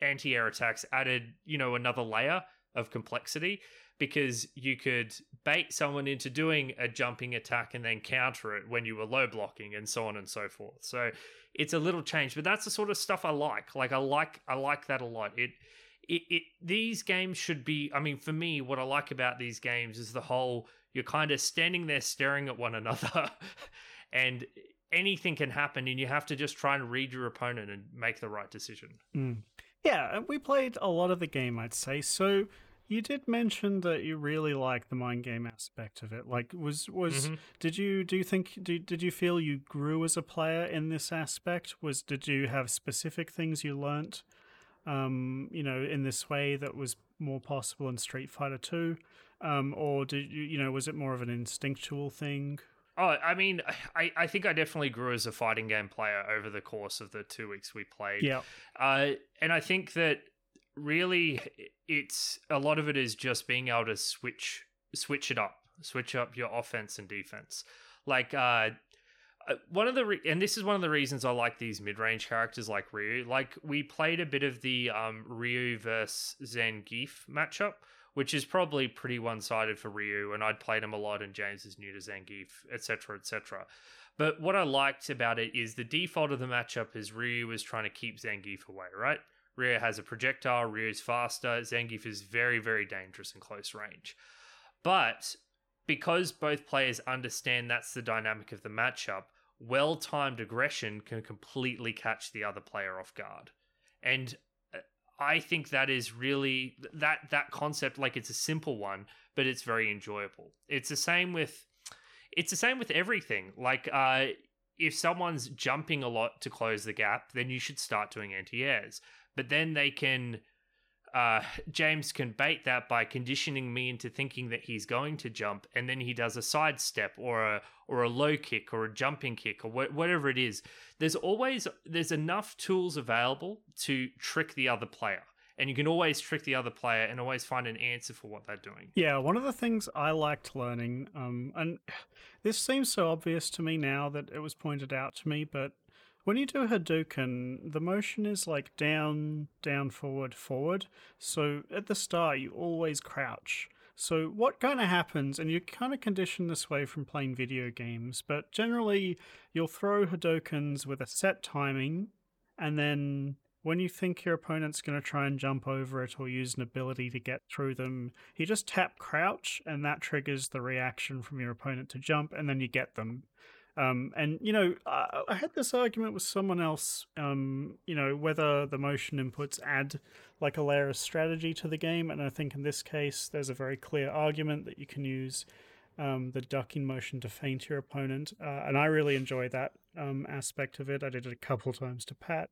anti-air attacks added, you know, another layer of complexity because you could bait someone into doing a jumping attack and then counter it when you were low blocking and so on and so forth. So it's a little change, but that's the sort of stuff I like. Like I like I like that a lot. It it, it these games should be I mean for me what I like about these games is the whole you're kind of standing there staring at one another (laughs) and anything can happen and you have to just try and read your opponent and make the right decision. Mm. Yeah, we played a lot of the game, I'd say. So you did mention that you really like the mind game aspect of it. Like, was was Mm-hmm. did you do you think do, did you feel you grew as a player in this aspect? Was did you have specific things you learnt, um, you know, in this way that was more possible in Street Fighter Two, um, or did you you know was it more of an instinctual thing? Oh, I mean, (sighs) I, I think I definitely grew as a fighting game player over the course of the two weeks we played. Yeah, Uh, and I think that really it's a lot of it is just being able to switch switch it up, switch up your offense and defense. Like uh, uh, one of the re- and this is one of the reasons I like these mid range characters like Ryu. Like we played a bit of the um, Ryu versus Zangief matchup, which is probably pretty one sided for Ryu, and I'd played him a lot, and James is new to Zangief, etc., etc. But what I liked about it is the default of the matchup is Ryu was trying to keep Zangief away, right? Ryu has a projectile, Ryu's faster, Zangief is very, very dangerous in close range. But because both players understand that's the dynamic of the matchup, well timed aggression can completely catch the other player off guard. And uh, I think that is really that that concept like it's a simple one, but it's very enjoyable. It's the same with it's the same with everything. Like uh if someone's jumping a lot to close the gap, then you should start doing anti-airs. But then they can uh, James can bait that by conditioning me into thinking that he's going to jump, and then he does a sidestep or a or a low kick or a jumping kick or wh- whatever it is. There's always there's enough tools available to trick the other player, and you can always trick the other player and always find an answer for what they're doing. Yeah, one of the things I liked learning, um, and this seems so obvious to me now that it was pointed out to me, but when you do Hadouken, the motion is like down, down, forward, forward. So at the start, you always crouch. So what kind of happens, and you're kind of conditioned this way from playing video games, but generally you'll throw Hadoukens with a set timing, and then when you think your opponent's going to try and jump over it or use an ability to get through them, you just tap crouch, and that triggers the reaction from your opponent to jump, and then you get them. Um, and you know, I, I had this argument with someone else. Um, you know, whether the motion inputs add like a layer of strategy to the game, and I think in this case, there's a very clear argument that you can use um, the ducking motion to feint your opponent, uh, and I really enjoy that um, aspect of it. I did it a couple times to Pat.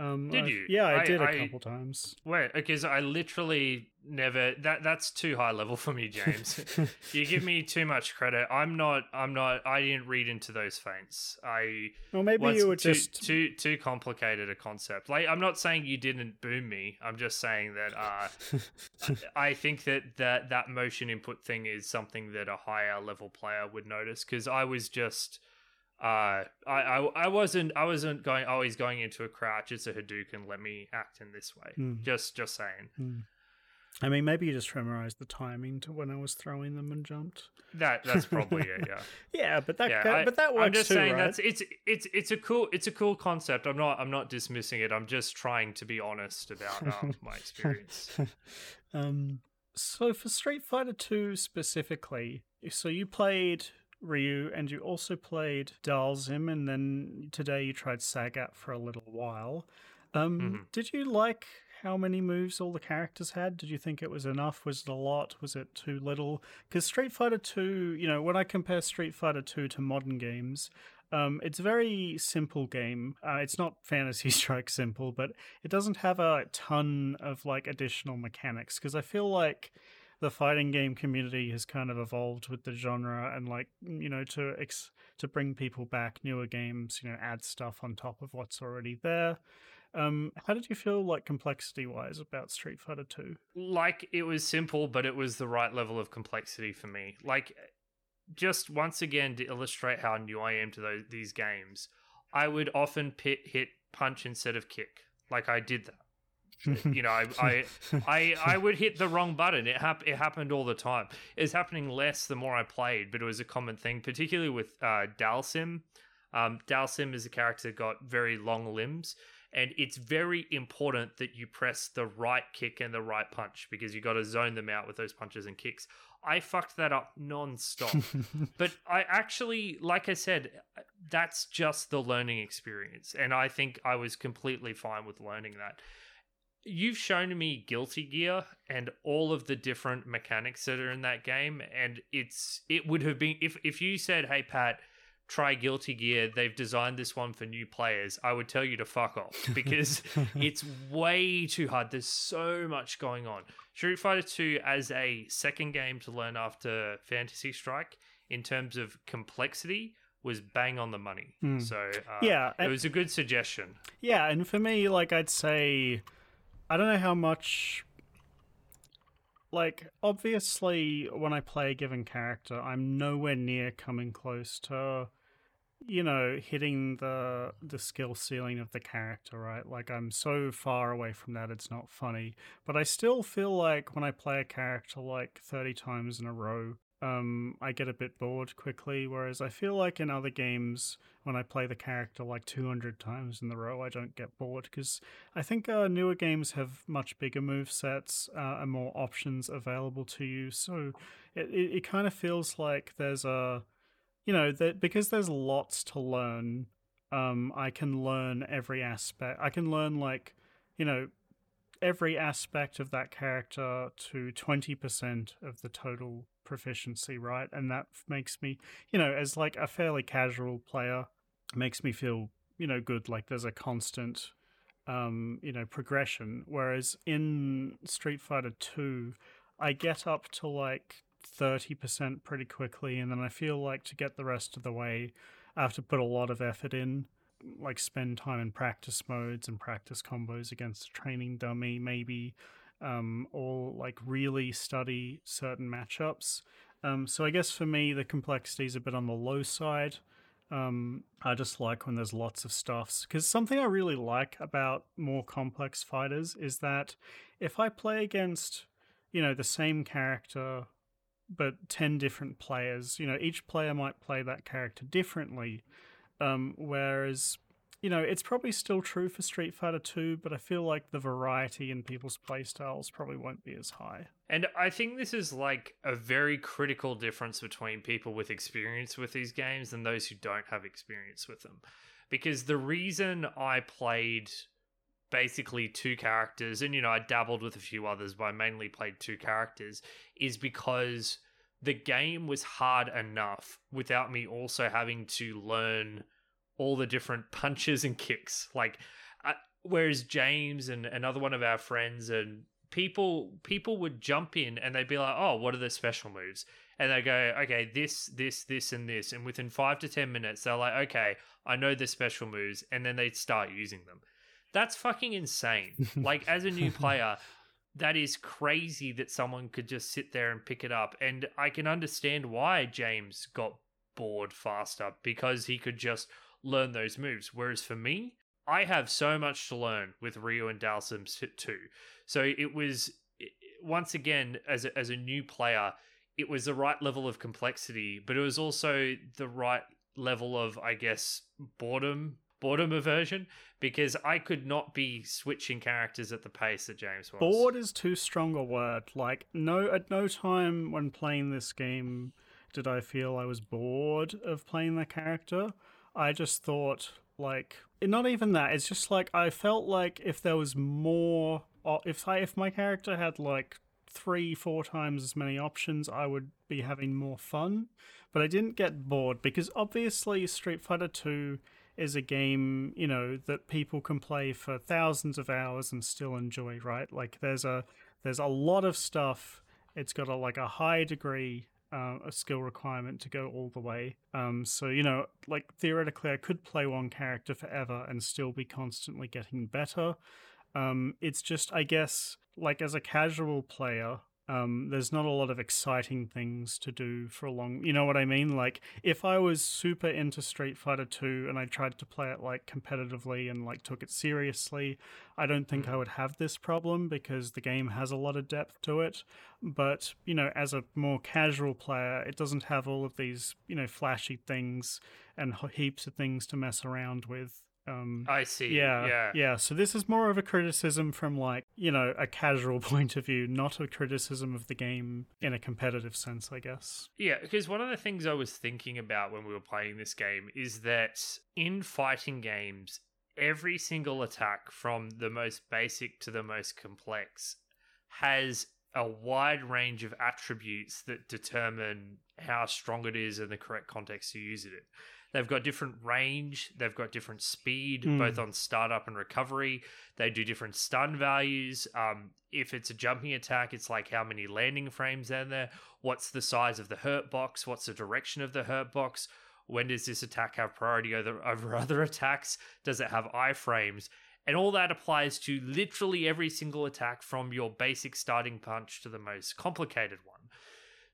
Um, Did you? Yeah, I, I- did a I- couple times. Wait, because I literally never that that's too high level for me, James. (laughs) you give me too much credit. I'm not. I'm not. I didn't read into those feints. I Well, maybe you were too, just too too complicated a concept. Like I'm not saying you didn't boom me. I'm just saying that uh, I think that that that motion input thing is something that a higher level player would notice. Because I was just. Uh, I, I I wasn't I wasn't going. Oh, he's going into a crouch. It's a Hadouken. Let me act in this way. Hmm. Just just saying. Hmm. I mean, maybe you just memorized the timing to when I was throwing them and jumped. That that's probably it. (laughs) Yeah. Yeah, but that yeah, that- I- but that works I'm just too, saying right? that's it's it's it's a cool it's a cool concept. I'm not I'm not dismissing it. I'm just trying to be honest about um, (laughs) my experience. (laughs) um, so for Street Fighter Two specifically, so you played Ryu and you also played Dhalsim, and then today you tried Sagat for a little while. Um, Mhm. Did you like how many moves all the characters had? Did you think it was enough? Was it a lot? Was it too little? Because Street Fighter Two, you know, when I compare Street Fighter Two to modern games, um, it's a very simple game. Uh, it's not (laughs) Fantasy Strike simple, but it doesn't have a ton of like additional mechanics. Because I feel like the fighting game community has kind of evolved with the genre, and like you know to ex- to bring people back, newer games, you know, add stuff on top of what's already there. Um, how did you feel like complexity wise about Street Fighter Two? like it was simple, but it was the right level of complexity for me. Like just once again to illustrate how new I am to those these games, I would often pit, hit punch instead of kick. Like I did that. (laughs) you know, I, I, I, I would hit the wrong button. It hap- it happened all the time. It's happening less the more I played, but it was a common thing, particularly with uh, Dhalsim. Um, Dhalsim is a character that got very long limbs, and it's very important that you press the right kick and the right punch because you got to zone them out with those punches and kicks. I fucked that up non-stop. (laughs) but I actually, like I said, that's just the learning experience. And I think I was completely fine with learning that. You've shown me Guilty Gear and all of the different mechanics that are in that game. And it's it would have been if if you said, Hey Pat, try Guilty Gear. They've designed this one for new players. I would tell you to fuck off (laughs) because it's way too hard. There's so much going on. Street Fighter 2 as a second game to learn after Fantasy Strike in terms of complexity was bang on the money. Mm. So uh, yeah, it was a good suggestion. Yeah, and for me, like I'd say, I don't know how much. Like obviously, when I play a given character, I'm nowhere near coming close to you know hitting the the skill ceiling of the character right like i'm so far away from that it's not funny but i still feel like when i play a character like 30 times in a row um i get a bit bored quickly whereas i feel like in other games when i play the character like 200 times in the row i don't get bored because i think uh, newer games have much bigger move sets uh, and more options available to you. So it, it, it kind of feels like there's a you know that because there's lots to learn um i can learn every aspect i can learn like you know every aspect of that character to 20% of the total proficiency right? And that makes me you know as like a fairly casual player makes me feel you know good like there's a constant um you know progression. Whereas in street fighter 2 i get up to like 30% pretty quickly, and then I feel like to get the rest of the way, I have to put a lot of effort in, like spend time in practice modes and practice combos against a training dummy, maybe, um, or like really study certain matchups. Um, so I guess for me, the complexity is a bit on the low side. Um, I just like when there's lots of stuffs because something I really like about more complex fighters is that if I play against, you know, the same character but 10 different players. You know, each player might play that character differently. Um, whereas, you know, it's probably still true for Street Fighter 2, but I feel like the variety in people's playstyles probably won't be as high. And I think this is like a very critical difference between people with experience with these games and those who don't have experience with them. Because the reason I played basically two characters, and you know, I dabbled with a few others, but I mainly played two characters, is because the game was hard enough without me also having to learn all the different punches and kicks. Like, uh, whereas James and another one of our friends and people people would jump in and they'd be like, "Oh, what are the special moves?" And they go, "Okay, this, this, this, and this." And within five to ten minutes, they're like, "Okay, I know the special moves," and then they'd start using them. That's fucking insane. (laughs) like as a new player, that is crazy that someone could just sit there and pick it up. And I can understand why James got bored faster because he could just learn those moves. Whereas for me, I have so much to learn with Ryu and Dhalsim too. So it was once again as a, as a new player, it was the right level of complexity, but it was also the right level of I guess boredom boredom aversion because I could not be switching characters at the pace that James was. Bored is too strong a word. Like no at no time when playing this game did I feel I was bored of playing the character. I just thought like not even that. It's just like I felt like if there was more if I if my character had like three, four times as many options, I would be having more fun. But I didn't get bored because obviously Street Fighter 2 is a game you know that people can play for thousands of hours and still enjoy right like there's a there's a lot of stuff it's got a like a high degree uh, a skill requirement to go all the way. Um so you know like theoretically i could play one character forever and still be constantly getting better. Um it's just i guess like as a casual player Um, there's not a lot of exciting things to do for a long. You know what I mean? Like if I was super into Street Fighter Two and I tried to play it like competitively and like took it seriously, I don't think Mm. I would have this problem because the game has a lot of depth to it. But you know, as a more casual player, it doesn't have all of these you know flashy things and heaps of things to mess around with. Um, I see. yeah, yeah. yeah. So this is more of a criticism from like you know a casual (laughs) point of view, not a criticism of the game in a competitive sense, I guess. Yeah, because one of the things I was thinking about when we were playing this game is that in fighting games, every single attack from the most basic to the most complex has a wide range of attributes that determine how strong it is and the correct context to use it in. They've got different range, they've got different speed, Mm. both on startup and recovery. They do different stun values. Um, if it's a jumping attack, it's like how many landing frames are there, what's the size of the hurt box, what's the direction of the hurt box, when does this attack have priority over, (laughs) over other attacks, does it have iframes? And all that applies to literally every single attack from your basic starting punch to the most complicated one.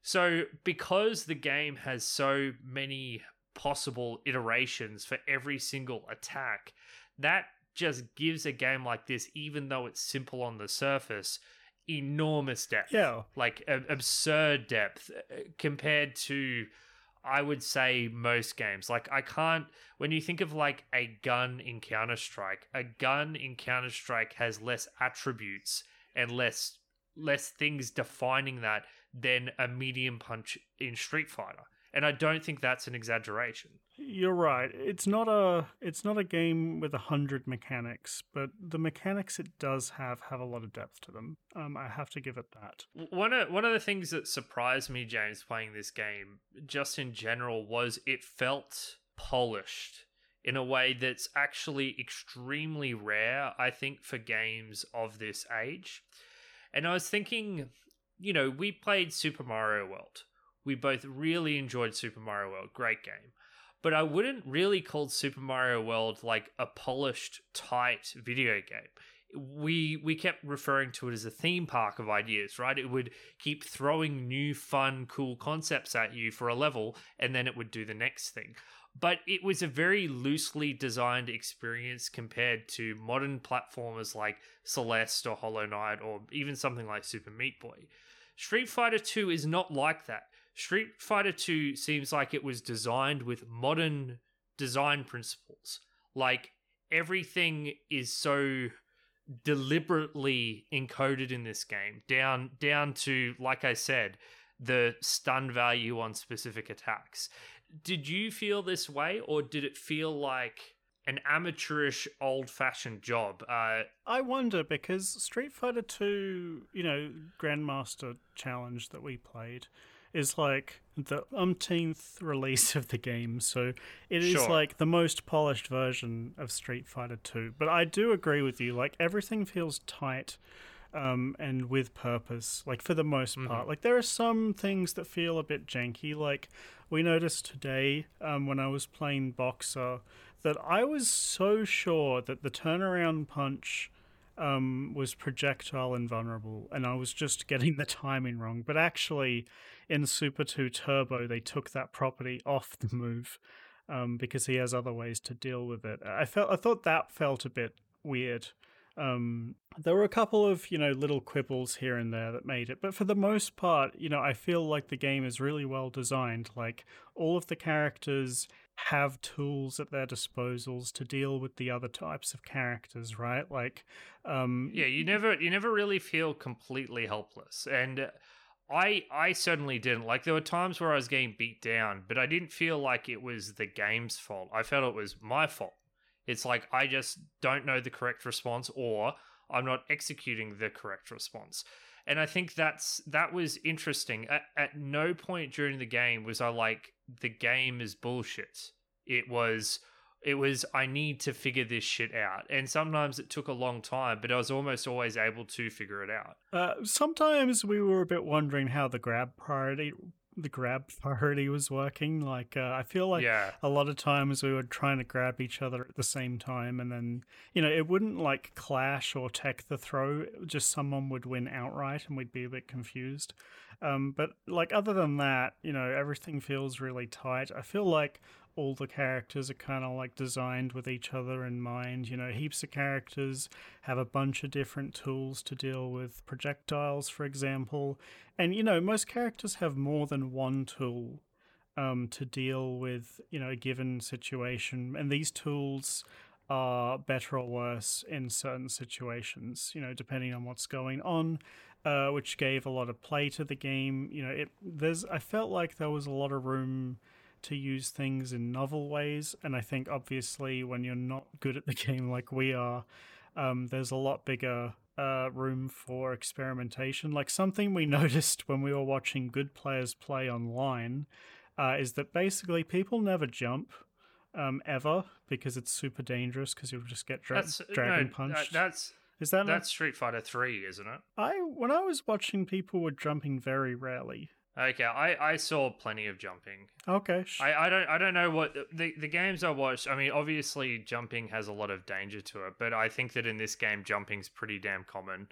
So, because the game has so many possible iterations for every single attack, that just gives a game like this, even though it's simple on the surface, enormous depth. Yeah. Like a- absurd depth uh, compared to, I would say, most games. Like, I can't, when you think of like a gun in Counter Strike, a gun in Counter Strike has less attributes and less less things defining that than a medium punch in Street Fighter. And I don't think that's an exaggeration. You're right. It's not a it's not a game with a hundred mechanics, but the mechanics it does have have a lot of depth to them. Um, I have to give it that. One of one of the things that surprised me, James, playing this game, just in general, was it felt polished in a way that's actually extremely rare, I think, for games of this age. And I was thinking, you know, we played Super Mario World. We both really enjoyed Super Mario World. Great game. But I wouldn't really call Super Mario World like a polished, tight video game we we kept referring to it as a theme park of ideas, right? It would keep throwing new, fun, cool concepts at you for a level, and then it would do the next thing. But it was a very loosely designed experience compared to modern platformers like Celeste or Hollow Knight, or even something like Super Meat Boy. Street Fighter 2 is not like that. Street Fighter 2 seems like it was designed with modern design principles. Like everything is so deliberately encoded in this game down down to like I said the stun value on specific attacks. Did you feel this way or did it feel like an amateurish old-fashioned job? Uh I wonder because Street Fighter 2, you know, Grandmaster Challenge that we played is like the umpteenth release of the game. So it is Sure. like the most polished version of Street Fighter 2. But I do agree with you. Like everything feels tight um, and with purpose, like for the most part. Like there are some things that feel a bit janky. Like we noticed today um, when I was playing Boxer that I was so sure that the turnaround punch um, was projectile invulnerable, and I was just getting the timing wrong. But actually, in Super 2 Turbo, they took that property off the move um, because he has other ways to deal with it. I felt I thought that felt a bit weird. Um, there were a couple of you know little quibbles here and there that made it, but for the most part, you know, I feel like the game is really well designed. Like all of the characters have tools at their disposals to deal with the other types of characters, right? Like, um, yeah, you never you never really feel completely helpless. And uh, I I certainly didn't. Like there were times where I was getting beat down, but I didn't feel like it was the game's fault. I felt it was my fault. It's like I just don't know the correct response or I'm not executing the correct response. And I think that's that was interesting. At, at no point during the game was I like the game is bullshit. It was it was I need to figure this shit out. And sometimes it took a long time, but I was almost always able to figure it out. Uh, sometimes we were a bit wondering how the grab priority the grab priority was working. Like uh, I feel like yeah. a lot of times we were trying to grab each other at the same time, and then you know it wouldn't like clash or tech the throw. Just someone would win outright, and we'd be a bit confused. Um, but like other than that, you know, everything feels really tight. I feel like all the characters are kind of like designed with each other in mind. You know, heaps of characters have a bunch of different tools to deal with projectiles, for example. And, you know, most characters have more than one tool um, to deal with, you know, a given situation. And these tools are better or worse in certain situations, you know, depending on what's going on. Uh, which gave a lot of play to the game. You know, it there's I felt like there was a lot of room to use things in novel ways. And I think obviously when you're not good at the (laughs) game like we are, um, there's a lot bigger uh, room for experimentation. Like something we (laughs) noticed when we were watching good players play online uh, is that basically people never jump. Um, ever because it's super dangerous because you'll just get dra- dragon no, punched. That's is that that's Street Fighter Three, isn't it? I when I was watching people were jumping very rarely. Okay, I, I saw plenty of jumping. Okay, sh- I, I don't I don't know what the the games I watched. I mean, obviously jumping has a lot of danger to it, but I think that in this game jumping's pretty damn common.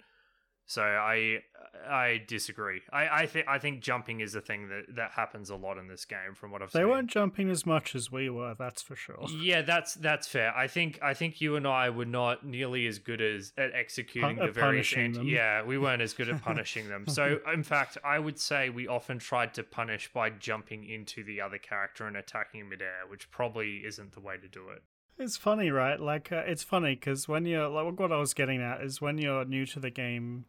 So I I disagree. I I think I think jumping is a thing that that happens a lot in this game from what I've they seen. weren't jumping as much as we were. That's for sure. (laughs) Yeah, that's that's fair. I think I think you and I were not nearly as good as at executing Pun- the uh, at various punishing anti- them. Yeah, we weren't as good at (laughs) punishing them. So in fact, I would say we often tried to punish by jumping into the other character and attacking midair, which probably isn't the way to do it. It's funny, right? Like uh, it's funny because when you're like what I was getting at is when you're new to the game,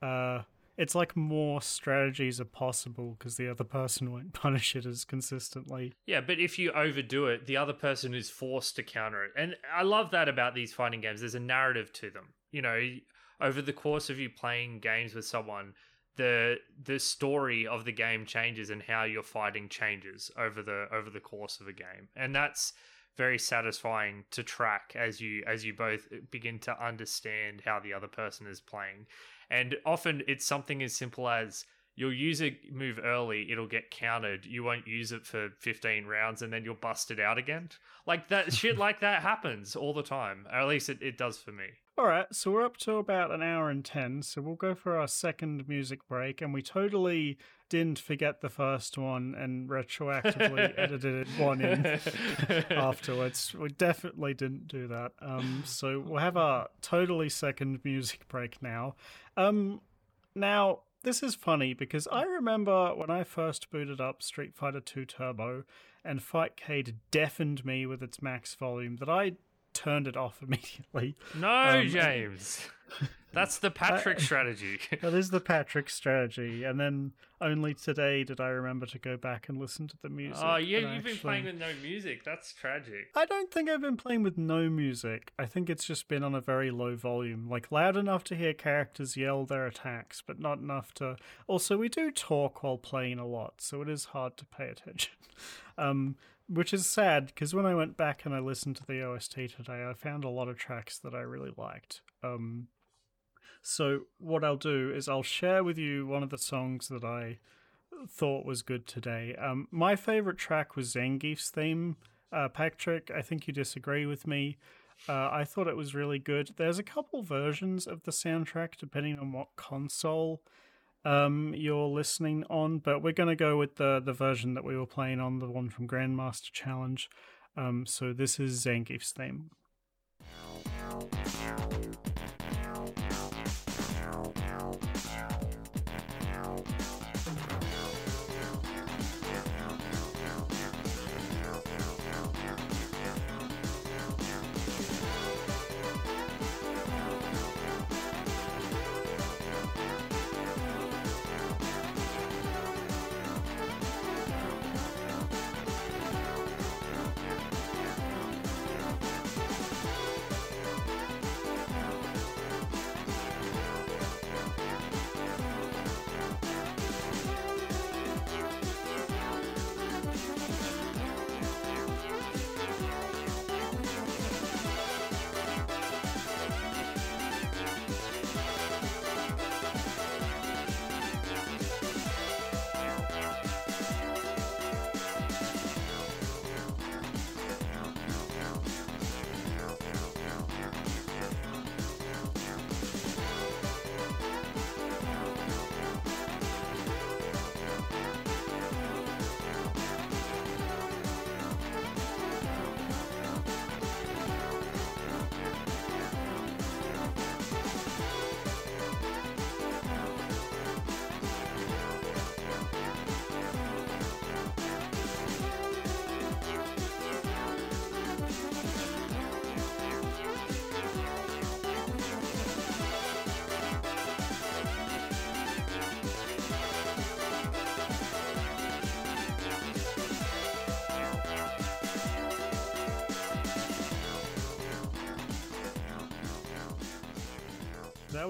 uh, it's like more strategies are possible because the other person (laughs) won't punish it as consistently. Yeah, but if you overdo it, the other person is forced to counter it. And I love that about these fighting games. There's a narrative to them. You know, over the course of you playing games with someone, the the story of the game changes and how you're fighting changes over the over the course of a game. And that's very satisfying to track as you as you both begin to understand how the other person is playing. And often it's something as simple as you'll use a move early, it'll get countered. You won't use it for 15 rounds and then you'll bust it out again. Like that shit (laughs) like that happens all the time. Or at least it, it does for me. All right, so we're up to about an hour and 10, so we'll go for our second music break. And we totally didn't forget the first one and retroactively (laughs) edited it one in (laughs) afterwards. We definitely didn't do that. Um, so we'll have our totally second music break now. Um, now, this is funny because I remember when I first booted up Street Fighter 2 Turbo and Fightcade deafened me with its max volume that I turned it off (laughs) immediately. No, Um, James. (laughs) That's the Patrick strategy. (laughs) That is the Patrick strategy. And then only today did I remember to go back and listen to the music. oh, yeah, you've been playing with no music. That's tragic. I don't think I've been playing with no music. I think it's just been on a very low volume, like loud enough to hear characters yell their attacks, but not enough to. Also, we do talk while playing a lot, so it is hard to pay attention. Um, which is sad because when I went back and I listened to the OST today, I found a lot of tracks that I really liked. Um, so what I'll do is I'll share with you one of the songs that I thought was good today. Um, my favorite track was Zangief's theme. Uh, Patrick, I think you disagree with me. Uh, I thought it was really good. There's a couple versions of the soundtrack depending on what console um, you're listening on, but we're going to go with the the version that we were playing on, the one from Grandmaster Challenge. Um, so this is Zangief's theme.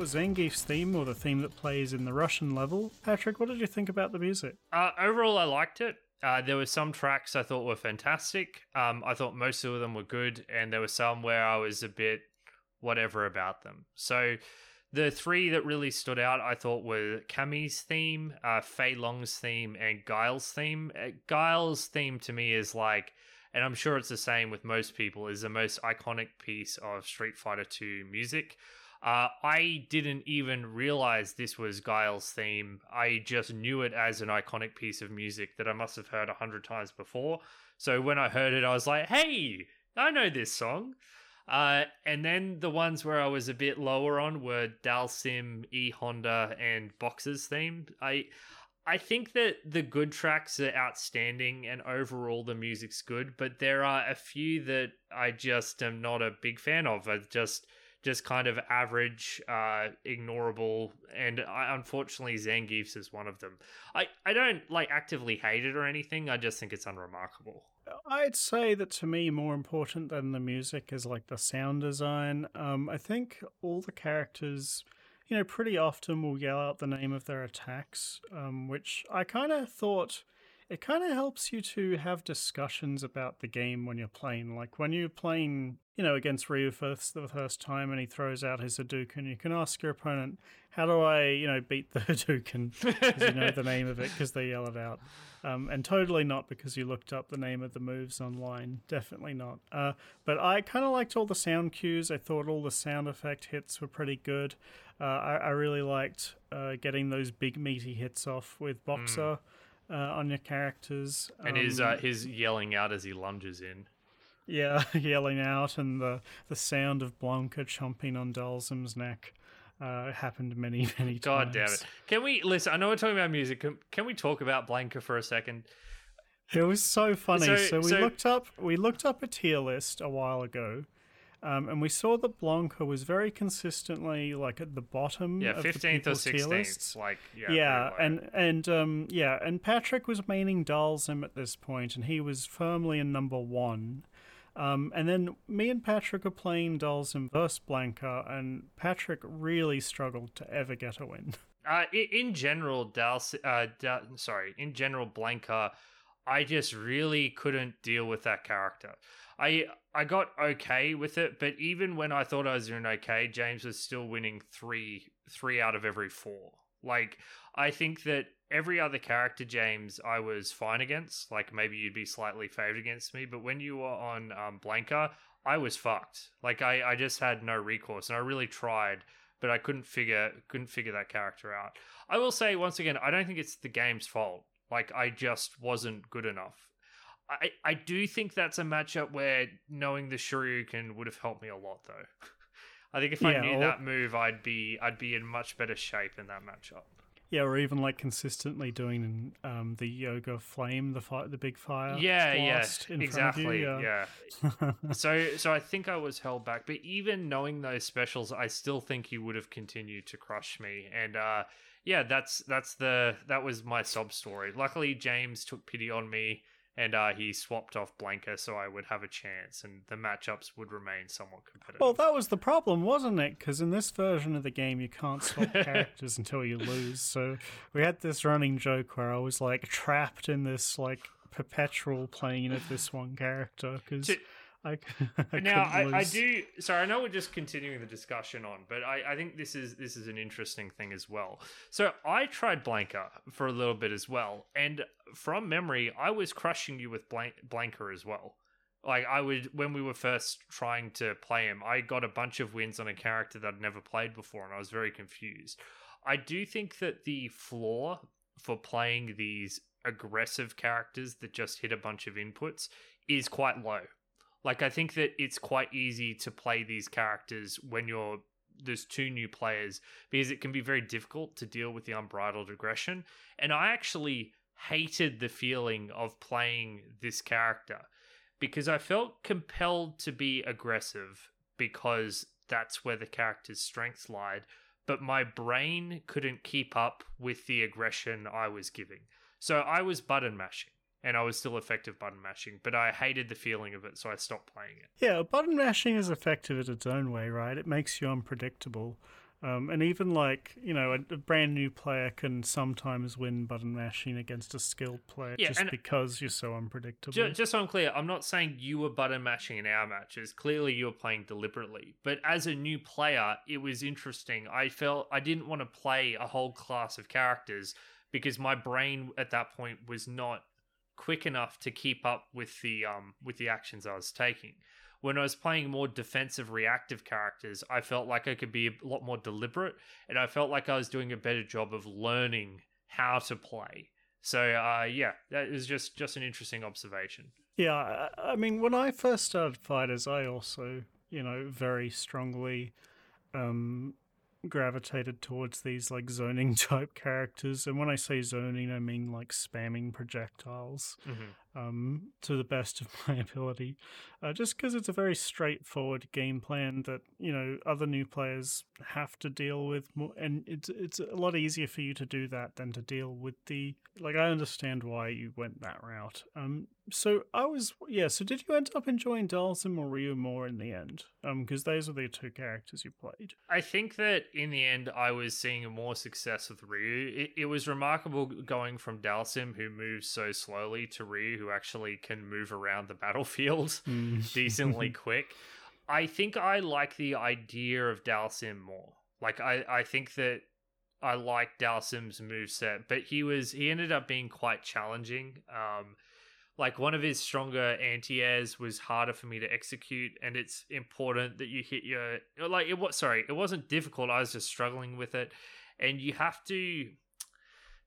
Was Zangief's theme, or the theme that plays in the Russian level. Patrick, what did you think about the music? Uh, overall, I liked it. Uh, there were some tracks I thought were fantastic. Um, I thought most of them were good, and there were some where I was a bit whatever about them. So the three that really stood out, I thought, were Cammy's theme, uh, Fei Long's theme, and Guile's theme. Uh, Guile's theme to me is like, and I'm sure it's the same with most people, is the most iconic piece of Street Fighter 2 music. Uh, I didn't even realize this was Guile's theme. I just knew it as an iconic piece of music that I must have heard a hundred times before. So when I heard it, I was like, hey, I know this song. Uh, and then the ones where I was a bit lower on were Dhalsim, E Honda, and Boxer's theme. I I think that the good tracks are outstanding and overall the music's good, but there are a few that I just am not a big fan of. I just just kind of average, uh, ignorable, and I, unfortunately Zangief's is one of them. I, I don't like actively hate it or anything. I just think it's unremarkable. I'd say that to me, more important than the music is like the sound design. Um, I think all the characters, you know, pretty often will yell out the name of their attacks, um, which I kind of thought it kind of helps you to have discussions about the game when you're playing. Like when you're playing, you know, against Ryu for the first time and he throws out his Hadouken, you can ask your opponent, "How do I, you know, beat the (laughs) Hadouken?" Because you know the name of it because they yell it out. Um, and totally not because you looked up the name of the moves online. Definitely not. Uh, but I kind of liked all the sound cues. I thought all the sound effect hits were pretty good. Uh, I, I, really liked uh, getting those big meaty hits off with Boxer. Mm uh, on your characters. And um, his uh, his yelling out as he lunges in. Yeah, (laughs) yelling out, and the the sound of Blanka chomping on Dhalsim's neck. Uh, happened many, (laughs) many God times. God damn it! Can we listen? I know we're talking about music. Can, can we talk about Blanka for a second? It was so funny. So, so we so, looked up we looked up a tier list a while ago, um, and we saw that Blanka was very consistently like at the bottom. Yeah, fifteenth or sixteenth. Like yeah, yeah, and and um, yeah, and Patrick was maining Dhalsim at this point, and he was firmly in number one. Um, and then me and Patrick are playing Dhalsim versus Blanka, and Patrick really struggled to ever get a win. (laughs) Uh, in, general, Dal, uh, Dal, sorry, in general, Blanka, I just really couldn't deal with that character. I I got okay with it, but even when I thought I was doing okay, James was still winning three three out of every four. Like I think that every other character, James, I was fine against. Like maybe you'd be slightly favored against me, but when you were on um, Blanka, I was fucked. Like I I just had no recourse, and I really tried, but I couldn't figure couldn't figure that character out. I will say once again, I don't think it's the game's fault. Like I just wasn't good enough. I, I do think that's a matchup where knowing the Shoryuken would have helped me a lot though. (laughs) I think if yeah, I knew or, that move I'd be I'd be in much better shape in that matchup. Yeah, or even like consistently doing um, the yoga flame, the fire, the big fire. Yeah, yeah, exactly. You, yeah. yeah. (laughs) so, so I think I was held back, but even knowing those specials, I still think he would have continued to crush me. And uh, yeah, that's that's the that was my sob story. Luckily, James took pity on me and uh, he swapped off Blanka so I would have a chance, and the matchups would remain somewhat competitive. Well, that was the problem, wasn't it? Because in this version of the game, you can't swap (laughs) characters until you lose. So we had this running joke where I was like trapped in this like perpetual plane of this one character because. (laughs) I, I now I, I, do. Sorry, I know we're just continuing the discussion on, but I, I think this is this is an interesting thing as well. So I tried Blanka for a little bit as well, and from memory, I was crushing you with Blank, Blanka as well. Like I would when we were first trying to play him, I got a bunch of wins on a character that I'd never played before, and I was very confused. I do think that the floor for playing these aggressive characters that just hit a bunch of inputs is quite low. Like I think that it's quite easy to play these characters when you're there's two new players because it can be very difficult to deal with the unbridled aggression. And I actually hated the feeling of playing this character because I felt compelled to be aggressive because that's where the character's strengths lied, but my brain couldn't keep up with the aggression I was giving. So I was button mashing and I was still effective button mashing, but I hated the feeling of it, so I stopped playing it. Yeah, button mashing is effective in its own way, right? It makes you unpredictable. Um, and even like you know, a, a, brand new player can sometimes win button mashing against a skilled player yeah, just because you're so unpredictable. Just, just so I'm clear, I'm not saying you were button mashing in our matches. Clearly, you were playing deliberately. But as a new player, it was interesting. I felt I didn't want to play a whole class of characters because my brain at that point was not quick enough to keep up with the um with the actions I was taking when I was playing more defensive reactive characters, I felt like I could be a lot more deliberate and I felt like I was doing a better job of learning how to play. So uh, yeah, that is just just an interesting observation. Yeah, I mean, when I first started fighters, I also, you know, very strongly um, gravitated towards these like zoning (laughs) type characters. And when I say zoning, I mean like spamming projectiles. Mm-hmm um, to the best of my (laughs) ability, uh, just because it's a very straightforward game plan that you know other new players have to deal with, more, and it's it's a lot easier for you to do that than to deal with the like. I understand why you went that route. Um, so I was yeah. So did you end up enjoying Dhalsim or Ryu more in the end? Um, because those are the two characters you played. I think that in the end, I was seeing more success with Ryu. It, it was remarkable going from Dhalsim, who moves so slowly, to Ryu, who actually can move around the battlefield (laughs) mm. decently (laughs) quick. I think I like the idea of Dhalsim more. Like I, I think that I like Dhalsim's moveset, but he was he ended up being quite challenging. Um, like one of his stronger anti-airs was harder for me to execute and it's important that you hit your like it was sorry it wasn't difficult i was just struggling with it and you have to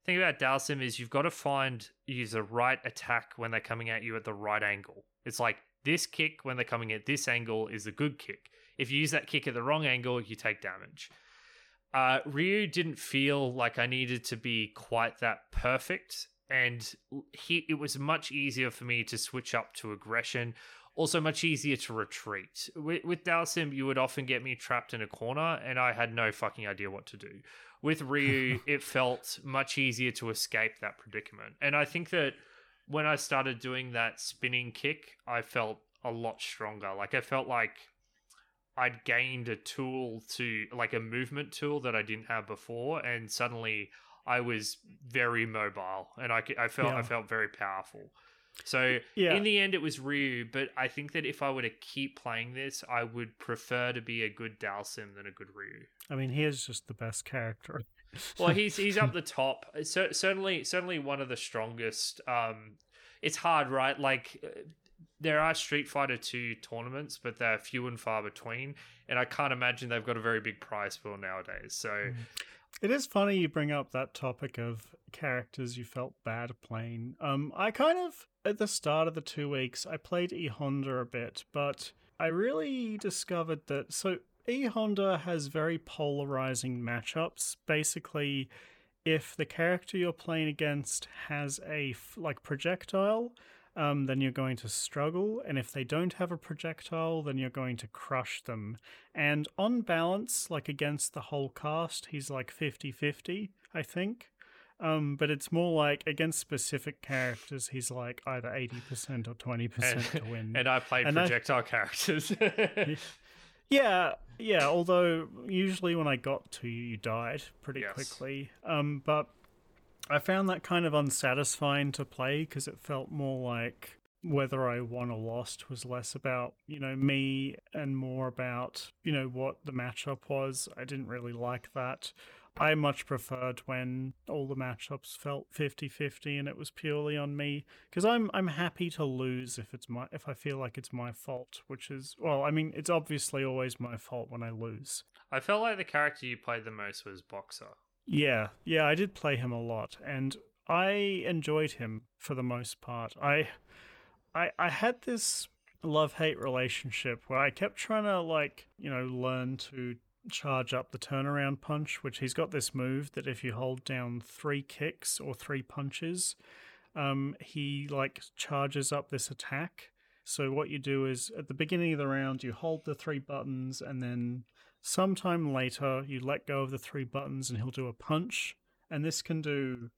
thing about Dhalsim is you've got to find use the right attack when they're coming at you at the right angle. It's like this kick when they're coming at this angle is a good kick. If you use that kick at the wrong angle, you take damage. Uh, Ryu didn't feel like I needed to be quite that perfect, and he it was much easier for me to switch up to aggression. Also, much easier to retreat. With, with Dhalsim, you would often get me trapped in a corner, and I had no fucking idea what to do. With Ryu, (laughs) it felt much easier to escape that predicament. And I think that when I started doing that spinning kick, I felt a lot stronger. Like I felt like I'd gained a tool to like a movement tool that I didn't have before, and suddenly I was very mobile, and I, I felt yeah. I felt very powerful. So yeah. in the end, it was Ryu, but I think that if I were to keep playing this, I would prefer to be a good Dhalsim than a good Ryu. I mean, he is just the best character. well, he's (laughs) he's up the top. So, certainly, certainly one of the strongest. Um, it's hard, right? Like uh, there are Street Fighter Two tournaments, but they're few and far between, and I can't imagine they've got a very big prize pool nowadays. So. It is funny you bring up that topic of characters you felt bad playing. Um, I kind of at the start of the two weeks I played E Honda a bit, but I really discovered that so E Honda has very polarizing matchups. Basically, if the character you're playing against has a like projectile, um, then you're going to struggle. And if they don't have a projectile, then you're going to crush them. And on balance, like against the whole cast, he's like 50 50, I think. Um, but it's more like against specific characters, he's like either 80% or 20% to win. And I play projectile I, characters. yeah, yeah. Although usually when I got to you, you died pretty yes. quickly. Um, but I found that kind of unsatisfying to play because it felt more like whether I won or lost was less about, you know, me and more about, you know, what the matchup was. I didn't really like that. I much preferred when all the matchups felt 50-50 and it was purely on me because I'm I'm happy to lose if it's my if I feel like it's my fault, which is well, I mean, it's obviously always my fault when I lose. I felt like the character you played the most was Boxer. Yeah, yeah, I did play him a lot, and I enjoyed him for the most part. I, I, I had this love hate relationship where I kept trying to like you know learn to charge up the turnaround punch, which he's got this move that if you hold down three kicks or three punches, um, he like charges up this attack. So what you do is at the beginning of the round you hold the three buttons and then Sometime later, you let go of the three buttons and he'll do a punch. And this can do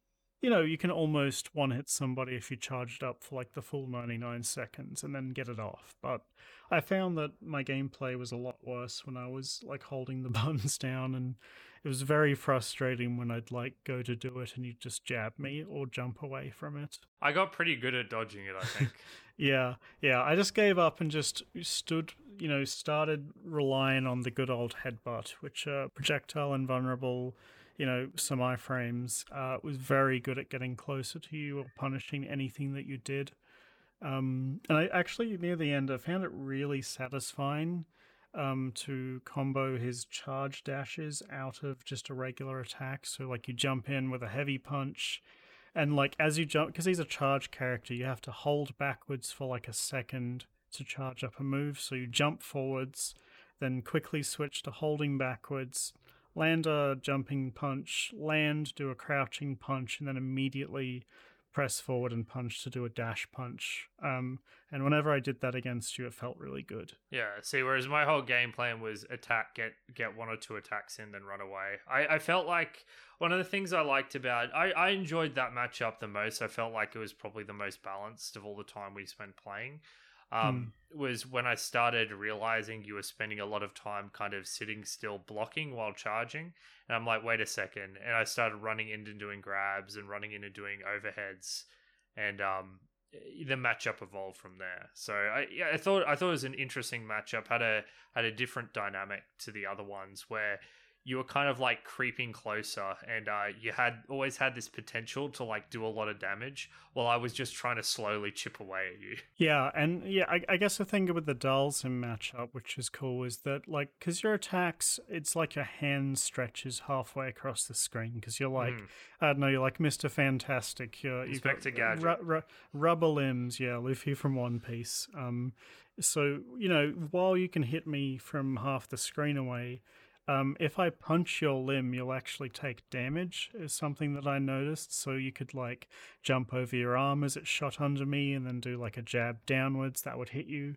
you know, you can almost one hit somebody if you charge it up for like the full 99 seconds and then get it off. But I found that my gameplay was a lot worse when I was like holding the (laughs) buttons down and it was very frustrating when I'd like go to do it and you'd just jab me or jump away from it. I got pretty good at dodging it, I think. (laughs) yeah, yeah. I just gave up and just stood, you know, started relying on the good old headbutt, which uh, projectile invulnerable you know, some iframes, uh, was very good at getting closer to you or punishing anything that you did. Um, and I actually, near the end, I found it really satisfying um, to combo his charge dashes out of just a regular attack. So, like, you jump in with a heavy punch, and, like, as you jump, because he's a charge character, you have to hold backwards for like a second to charge up a move. So, you jump forwards, then quickly switch to holding backwards land a jumping punch, land, do a crouching punch, and then immediately press forward and punch to do a dash punch. Um, and whenever I did that against you, it felt really good. Yeah. See, whereas my whole game plan was attack, get get one or two attacks in, then run away. I, I felt like one of the things I liked about I, I enjoyed that matchup the most. I felt like it was probably the most balanced of all the time we spent playing um, mm. was when I started realizing you were spending a lot of time kind of sitting still blocking while charging. And I'm like, wait a second. And I started running into doing grabs and running into doing overheads. And um, the matchup evolved from there. So I yeah, I thought I thought it was an interesting matchup. Had a had a different dynamic to the other ones where you were kind of like creeping closer and uh, you had always had this potential to like do a lot of damage while I was just trying to slowly chip away at you. (laughs) Yeah, and yeah, I, I guess the thing with the Dhalsim matchup, which is cool, is that like because your attacks, it's like your hand stretches halfway across the screen because you're like, mm. I don't know, you're like Mister Fantastic, you're Inspector you've got Gadget, ru- ru- rubber limbs, yeah, Luffy from One Piece. Um, so you know, while you can hit me from half the screen away um, if I punch your limb, you'll actually take damage, is something that I noticed. So you could like jump over your arm as it shot under me and then do like a jab downwards that would hit you,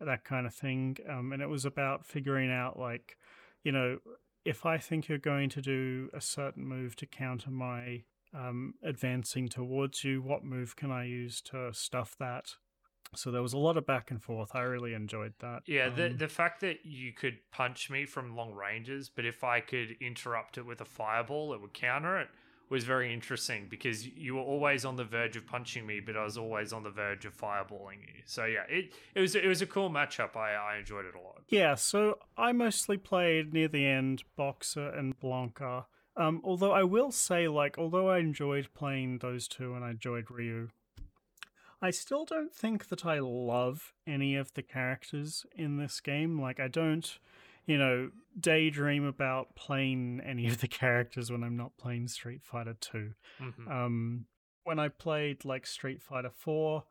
that kind of thing. Um, and it was about figuring out like, you know, if I think you're going to do a certain move to counter my um, advancing towards you, what move can I use to stuff that? So there was a lot of back and forth. I really enjoyed that. Yeah, the um, the fact that you could punch me from long ranges, but if I could interrupt it with a fireball, it would counter it was very interesting because you were always on the verge of punching me, but I was always on the verge of fireballing you. So yeah, it it was it was a cool matchup. I I enjoyed it a lot. Yeah, so I mostly played near the end Boxer and Blanka. Um, although I will say, like, although I enjoyed playing those two and I enjoyed Ryu, I still don't think that I love any of the characters in this game. Like, I don't, you know, daydream about playing any of the (laughs) characters when I'm not playing Street Fighter 2. Mm-hmm. Um, when I played, like, Street Fighter 4,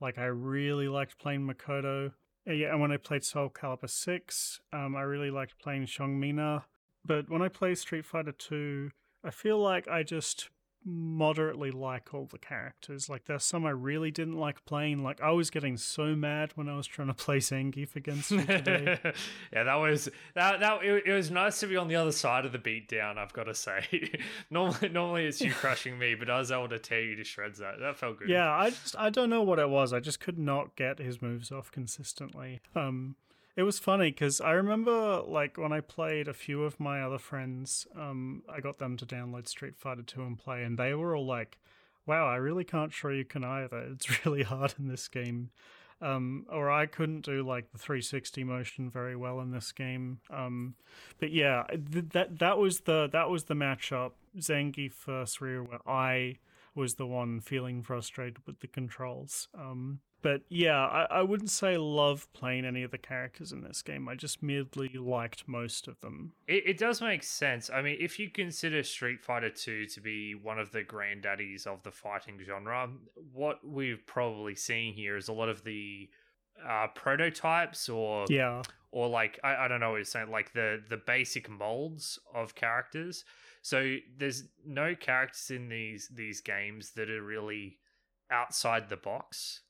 like, I really liked playing Makoto. Uh, yeah, and when I played Soul Calibur 6, um, I really liked playing Seong Mi-Na. But when I play Street Fighter 2, I feel like I just moderately like all the characters. Like there's some I really didn't like playing. Like I was getting so mad when I was trying to play Zangief against you today. (laughs) yeah, that was that that it, it, was nice to be on the other side of the beatdown. I've got to say. (laughs) normally, normally it's you crushing me, but I was able to tear you to shreds. That that felt good. Yeah, I just I don't know what it was. I just could not get his moves off consistently. Um, it was funny because I remember like when I played a few of my other friends, um, I got them to download Street Fighter 2 and play, and they were all like, wow, I really can't show you can either. It's (laughs) really hard in this game. Um, or I couldn't do like the 360 motion very well in this game. Um, but yeah, th- that that was the that was the matchup Zangief versus Ryu where I was the one feeling frustrated with the controls. Um, but yeah, I, I wouldn't say love playing any of the characters in this game. I just merely liked most of them. It, it does make sense. I mean, if you consider Street Fighter 2 to be one of the granddaddies of the fighting genre, what we've probably seen here is a lot of the uh, prototypes or yeah or like I, I don't know what you're saying like the the basic molds of characters so there's no characters in these these games that are really outside the box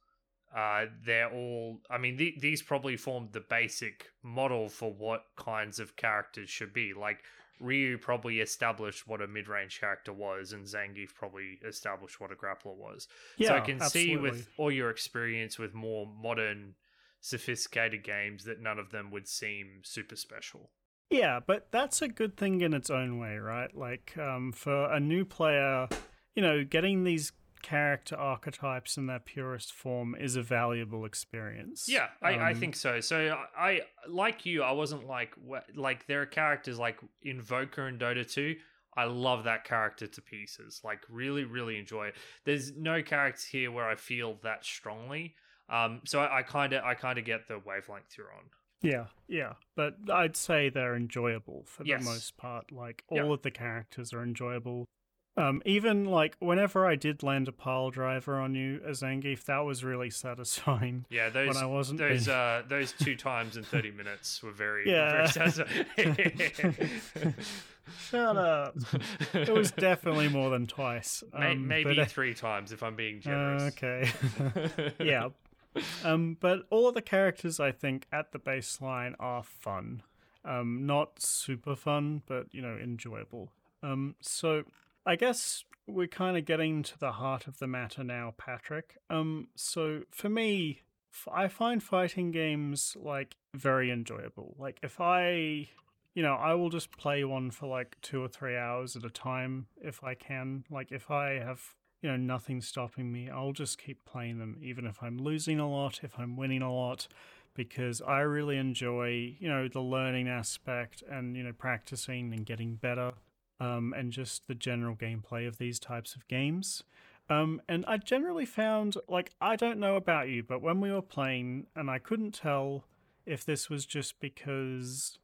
uh, they're all. I mean, th- these probably formed the basic model for what kinds of characters should be. Like Ryu probably established what a mid-range character was, and Zangief probably established what a grappler was. Yeah, so I can see with all your experience with more modern, sophisticated games that none of them would seem super special. Yeah, but that's a good thing in its own way, right? Like, um, for a new player, you know, getting these character archetypes in their purest form is a valuable experience. Yeah, I, I Um, think so. So I, I like you. I wasn't like like there are characters like Invoker and Dota 2. I love that character to pieces. Like really, really enjoy it. There's no character here where I feel that strongly. Um, so I kind of I kind of get the wavelength you're on. Yeah, yeah, but I'd say they're enjoyable for Yes. the most part. Like Yeah. all of the characters are enjoyable. Um, even like whenever I did land a pile driver on you as Zangief, that was really satisfying. (laughs) Yeah, those I wasn't those being- uh those two times in 30 minutes were very Yeah. very satisfying. (laughs) (laughs) Shut up. It was definitely more than twice. Um, maybe but, uh, three times if I'm being uh, generous. okay. yeah. Um, but all of the characters I think at the baseline are fun. Um, not super fun, but you know, enjoyable. Um, so I guess we're kind of getting to the heart of the matter now, Patrick. Um, so for me, I find fighting games like very enjoyable. Like if I, you know, I will just play one for like two or three hours at a time if I can. Like if I have you know, nothing stopping me. I'll just keep playing them, even if I'm losing a lot, if I'm winning a lot, because I really enjoy, you know, the learning aspect and, you know, practicing and getting better, um, and just the general gameplay of these types of games. Um, and I generally found, like, I don't know about you, but when we were playing, and I couldn't tell if this was just because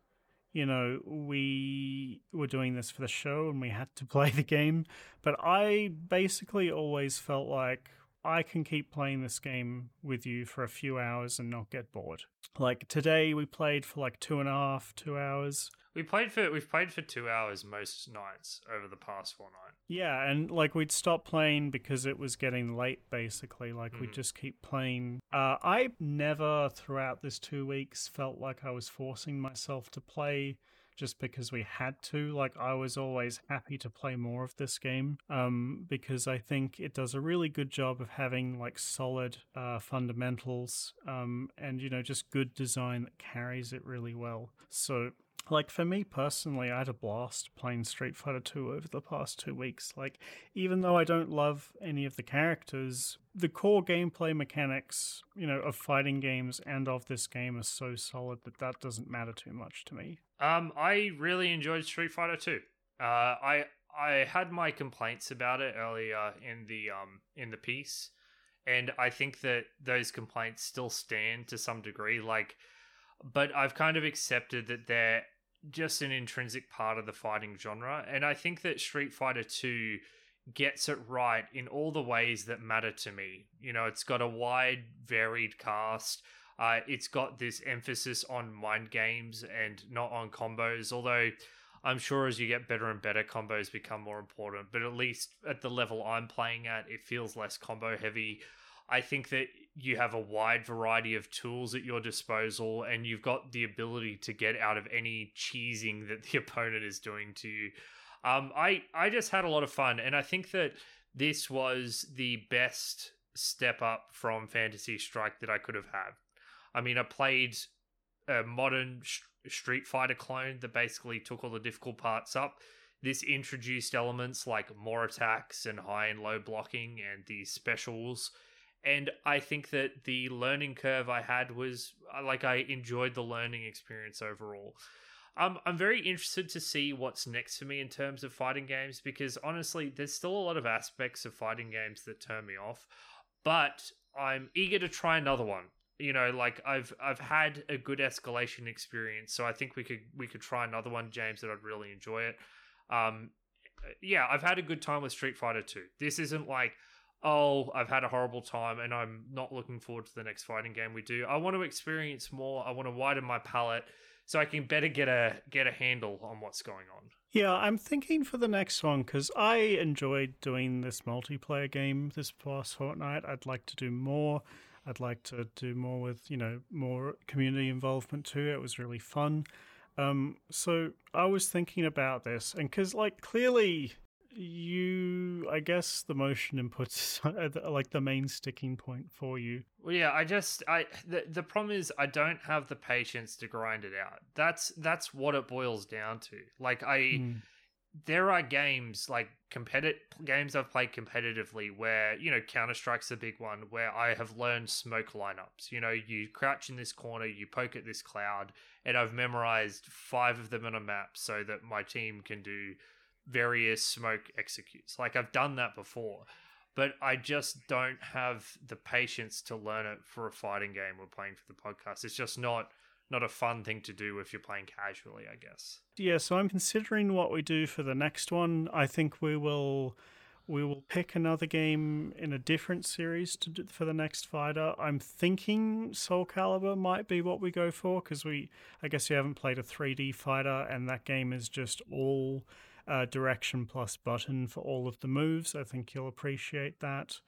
you know, we were doing this for the show and we had to (laughs) play the game, but I basically always felt like I can keep playing this game with you for a few hours and not get bored. Like today, we played for like two and a half, two hours. We played for we've played for two hours most nights over the past fortnight. Yeah, and like we'd stop playing because it was getting late, basically. Like we'd Mhm. just keep playing. Uh, I never, throughout this two weeks, felt like I was forcing myself to play just because we had to. Like I was always happy to play more of this game um, because I think it does a really good job of having like solid uh, fundamentals um, and you know just good design that carries it really well. So like for me personally, I had a blast playing Street Fighter 2 over the past two weeks. Like, even though I don't love any of the characters, the core gameplay mechanics, you know, of fighting games and of this game are so solid that that doesn't matter too much to me. Um, I really enjoyed Street Fighter 2. Uh, I I had my complaints about it earlier in the um in the piece, and I think that those complaints still stand to some degree. Like, but I've kind of accepted that they're just an intrinsic part of the fighting genre, and I think that Street Fighter 2 gets it right in all the ways that matter to me. You know, it's got a wide, varied cast. Uh, it's got this emphasis on mind games and not on combos, although I'm sure as you get better and better, combos become more important. But at least at the level I'm playing at, it feels less combo heavy. I think that you have a wide variety of tools at your disposal, and you've got the ability to get out of any cheesing that the (laughs) opponent is doing to you. Um, I I just had a lot of fun, and I think that this was the best step up from Fantasy Strike that I could have had. I mean, I played a modern sh- Street Fighter clone that basically took all the difficult parts up. This introduced elements like more attacks and high and low blocking and these specials. And I think that the learning curve I had was uh, like I enjoyed the learning experience overall. Um, I'm very interested to see what's next for me in terms of fighting games because honestly, there's still a lot of aspects of fighting games that turn me off. But I'm eager to try another one. You know, like I've I've had a good escalation experience, so I think we could we could try another one, James, that I'd really enjoy it. Um, yeah, I've had a good time with Street Fighter 2. This isn't like, oh, I've had a horrible time and I'm not looking forward to the next fighting game we do. I want to experience more. I want to widen my palette so I can better get a get a handle on what's going on. Yeah, I'm thinking for the next one because I enjoyed doing this multiplayer game this past fortnight. I'd like to do more. I'd like to do more with, you know, more community involvement too. It was really fun. Um, so I was thinking about this, and because like clearly you, I guess the motion inputs (laughs) are like the main sticking point for you. Well, yeah, I just I the, the problem is I don't have the patience to grind it out. That's that's what it boils down to. Like I. Mm. There are games like competitive games I've played competitively where you know Counter Strike's a big one where I have learned smoke lineups. You know, you crouch in this corner, you poke at this cloud, and I've memorized five of them on a map so that my team can do various smoke executes. Like I've done that before, but I just don't have the patience to learn it for a fighting game we're playing for the podcast. It's just not not a fun thing to do if you're playing casually, I guess. Yeah, so I'm considering what we do for the next one. I think we will we will pick another game in a different series to do, for the next fighter. I'm thinking Soul Calibur might be what we go for because we, I guess, you haven't played a 3D fighter, and that game is just all uh, direction plus button for all of the moves. I think you'll appreciate that.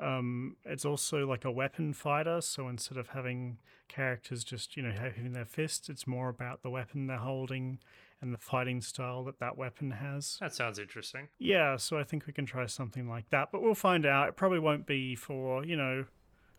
Um, it's also like a weapon fighter, so instead of having characters just you know having their fists, it's more about the weapon they're holding and the fighting style that that weapon has. That sounds interesting. Yeah, so I think we can try something like that, but we'll find out. It probably won't be for you know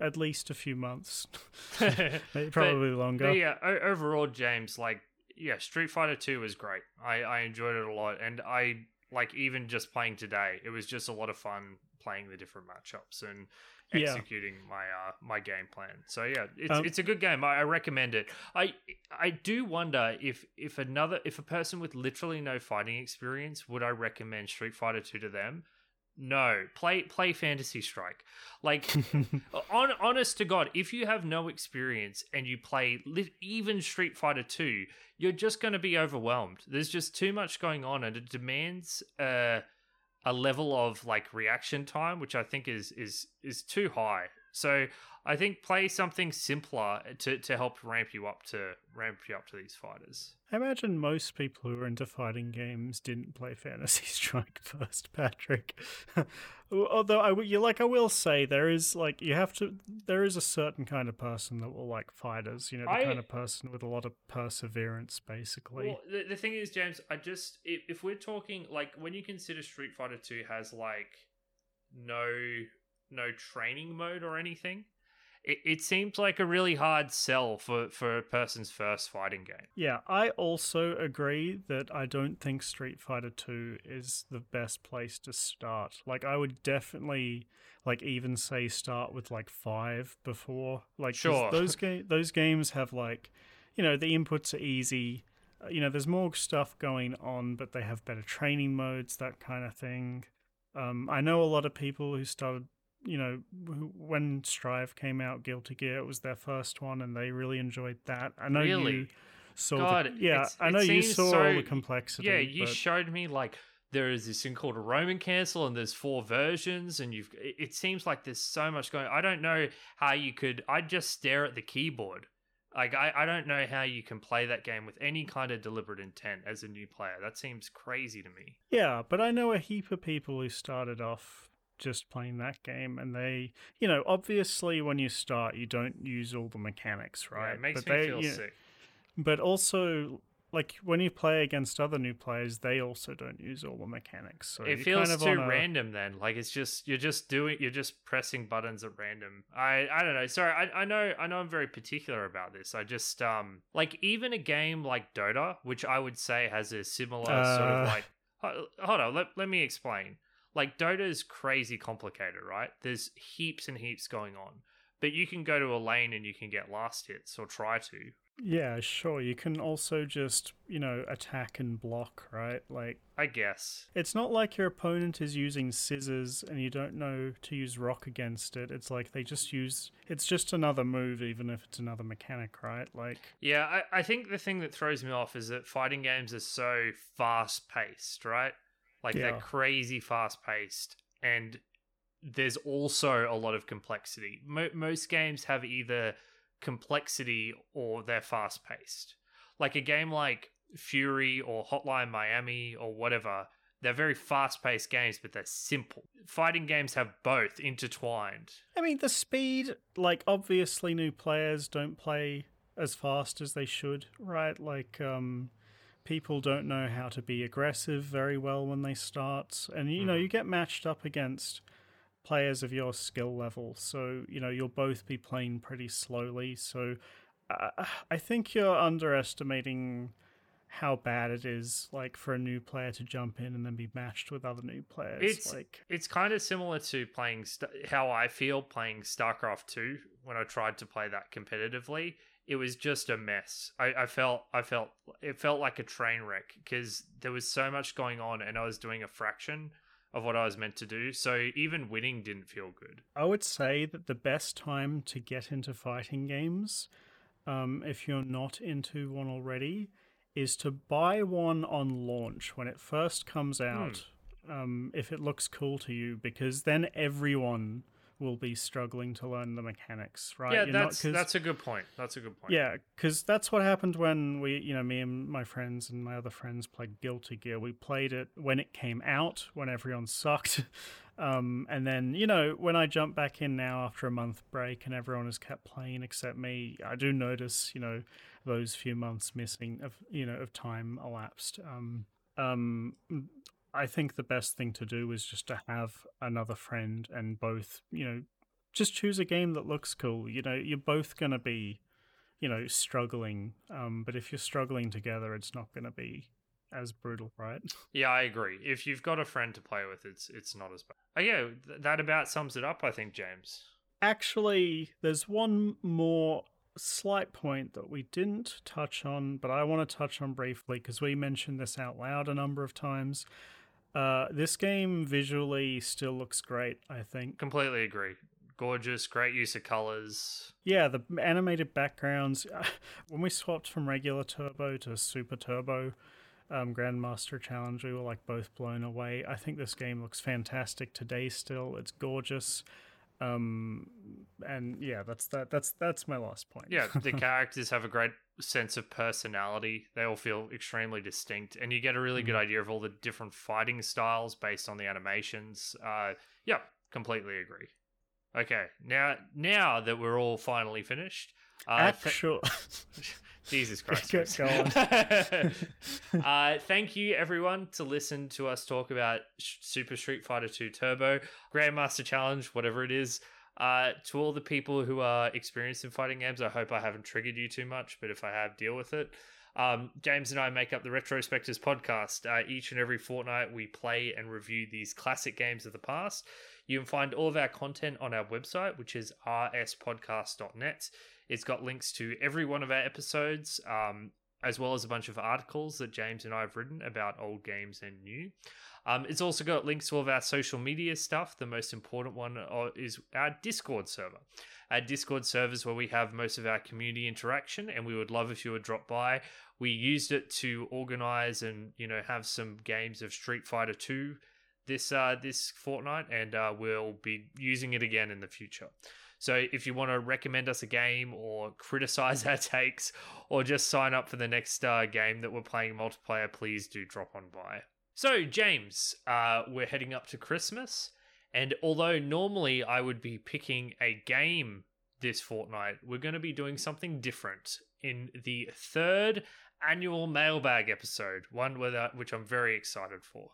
at least a few months, (laughs) (laughs) probably but, longer. But yeah, overall, James, like yeah, Street Fighter Two was great. I I enjoyed it a lot, and I like even just playing today, it was just a lot of fun playing the different matchups and executing yeah. my uh my game plan. So yeah, it's um, it's a good game. I, I, recommend it. I I do wonder if if another if a person with literally no fighting experience would I recommend Street Fighter 2 to them? No, play play Fantasy Strike. Like, (laughs) on honest to God, if you have no experience and you play li- even Street Fighter Two, you're just going to be overwhelmed. There's just too much going on, and it demands uh, a level of like reaction time, which I think is is is too high. So I think play something simpler to, to help ramp you up to ramp you up to these fighters. I imagine most people who are into fighting games didn't play Fantasy (laughs) Strike first, Patrick. (laughs) Although I you like I will say there is like you have to there is a certain kind of person that will like fighters, you know, the I, kind of person with a lot of perseverance basically. Well, the, the thing is James, I just if, if we're talking like when you consider Street Fighter 2 has like no no training mode or anything, it, it seems like a really hard sell for, for a person's first fighting game. Yeah, I also agree that I don't think Street Fighter 2 is the best place to start. Like, I would definitely, like, even say start with, like, 5 before. Like, sure. those, ga- those games have, like, you know, the inputs are easy. Uh, you know, there's more stuff going on, but they have better training modes, that kind of thing. Um, I know a lot of people who started you know, when Strive came out, Guilty Gear, it was their first one, and they really enjoyed that. I know really? you saw, God, the, yeah, I know you saw so, all the complexity. Yeah, you but... showed me like there is this thing called a Roman cancel, and there's four versions, and you've. It seems like there's so much going. I don't know how you could. I'd just stare at the keyboard. Like I, I don't know how you can play that game with any kind of deliberate intent as a new player. That seems crazy to me. Yeah, but I know a heap of people who started off just playing that game and they you know obviously when you start you don't use all the mechanics right yeah, it makes but me they, feel you sick. but also like when you play against other new players they also don't use all the mechanics so it feels kind of too a... random then like it's just you're just doing you're just pressing buttons at random. I i don't know sorry i, I know i know i'm very particular about this i just um like even a game like dota which i would say has a similar uh... sort of uh. like hold on let, let me explain like Dota is crazy complicated, right? There's heaps and heaps going on. But you can go to a lane and you can get last hits or try to. Yeah, sure. You can also just, you know, attack and block, right? Like I guess. It's not like your opponent is using scissors and you don't know to use rock against it. It's like they just use it's just another move even if it's another mechanic, right? Like Yeah, I, I think the thing that throws me off is that fighting games are so fast paced, right? Like yeah. they're crazy fast paced, and there's also a lot of complexity. Mo- most games have either complexity or they're fast paced. Like a game like Furi or Hotline Miami or whatever, they're very fast paced games, but they're simple. Fighting games have both intertwined. I mean, the speed, like, obviously, new players don't play as fast as they should, right? Like, um, people don't know how to be aggressive very well when they start, and you know, Mhm. you get matched up against players of your skill level, so you know you'll both be playing pretty slowly. So, uh, I think you're underestimating how bad it is like for a new player to jump in and then be matched with other new players It's- like It's kind of similar to playing St- how I feel playing StarCraft 2 when I tried to play that competitively. It was just a mess. I, I felt I felt it felt like a train wreck because there was so much going on and I was doing a fraction of what I was meant to do. So even winning didn't feel good. I would say that the best time to get into fighting games, um, if you're not into one already, is to buy one on launch when it first comes out. Um, if it looks cool to you, because then everyone will be struggling to learn the mechanics, right? yeah, You're not- that's a good point. That's a good point. yeah, because that's what happened when we, you know, me and my friends and my other friends played Guilty Gear. We played it when it came out, when everyone (laughs) sucked. Um, and then, you know, when I jump back in now after a month break and everyone has kept playing except me, I do notice, you know, those few months missing of, you know, of time elapsed. Um, um, I think the best thing to do is just to have another friend and both, you know, just choose a game that looks cool. You know, you're both going to be, you know, struggling. Um, but if you're struggling together, it's not going to be as brutal, right? (laughs) Yeah, I agree. If you've got a friend to play with, it's it's not as bad. Oh yeah, th- that about sums it up, I think, James. Actually, there's one more slight point that we didn't touch on, but I want to touch on briefly because we mentioned this out loud a number of times. Uh, this game visually still looks great, I think. Completely agree. Gorgeous, great use of colors. Yeah, the animated backgrounds. (laughs) When we swapped from regular turbo to super turbo, um, Grandmaster Challenge, we were like both blown away. I think this game looks fantastic today. Still, it's gorgeous. Um, and yeah, that's that. That's that's my last point. Yeah, the (laughs) characters have a great sense of personality. They all feel extremely distinct, and you get a really good idea of all the different fighting styles based on the animations. Uh, yeah, completely agree. Okay, now now that we're all finally finished, uh, th- Actual. (laughs) Jesus (laughs) Christ. Go- Chris. go (laughs) uh, thank you, everyone, to listen to us talk about Super Street Fighter 2 Turbo, Grandmaster Challenge, whatever it is. Uh, to all the people who are experienced in fighting games, I hope I haven't triggered you too much, but if I have, deal with it. Um, James and I make up the Retrospectors podcast. Uh, each and every fortnight, we play and review these classic games of the past. You can find all of our content on our website, which is rspodcast.net. It's got links to every one of our episodes, um, as well as a bunch of articles that James and I have written about old games and new. Um, it's also got links to all of our social media stuff. The most important one uh, is our Discord server. Our Discord server is where we have most of our community interaction, and we would love if you would drop by. We used it to organize and you know have some games of Street Fighter Two this uh, this fortnight, and uh, we'll be using it again in the future. So if you want to recommend us a game or criticize (laughs) our takes or just sign up for the next uh, game that we're playing multiplayer, please do drop on by. So, James, uh, we're heading up to Christmas. And although normally I would be picking a game this fortnight, we're going to be doing something different in the third annual mailbag episode, one which I'm very excited for.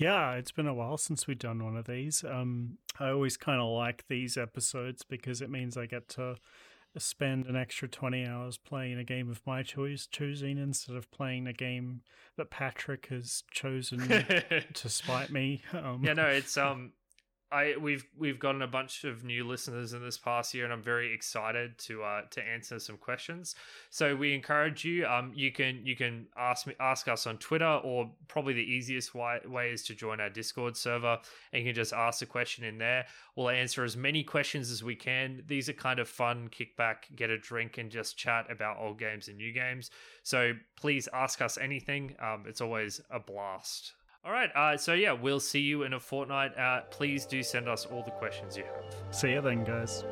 Yeah, it's been a while since we've done one of these. Um, I always kind of like these episodes because it means I get to spend an extra 20 hours playing a game of my choice choosing instead of playing a game that Patrick has chosen (laughs) to spite me. Um, yeah, no, it's um, I we've we've gotten a bunch of new listeners in this past year, and I'm very excited to uh to answer some questions. So we encourage you. Um, you can you can ask me ask us on Twitter, or probably the easiest way, way is to join our Discord server, and you can just ask a question in there. We'll answer as many questions as we can. These are kind of fun, kickback, get a drink, and just chat about old games and new games. So please ask us anything. Um, it's always a blast. All right. Uh, so yeah, we'll see you in a fortnight. Uh, please do send us all the questions you have. See you then, guys.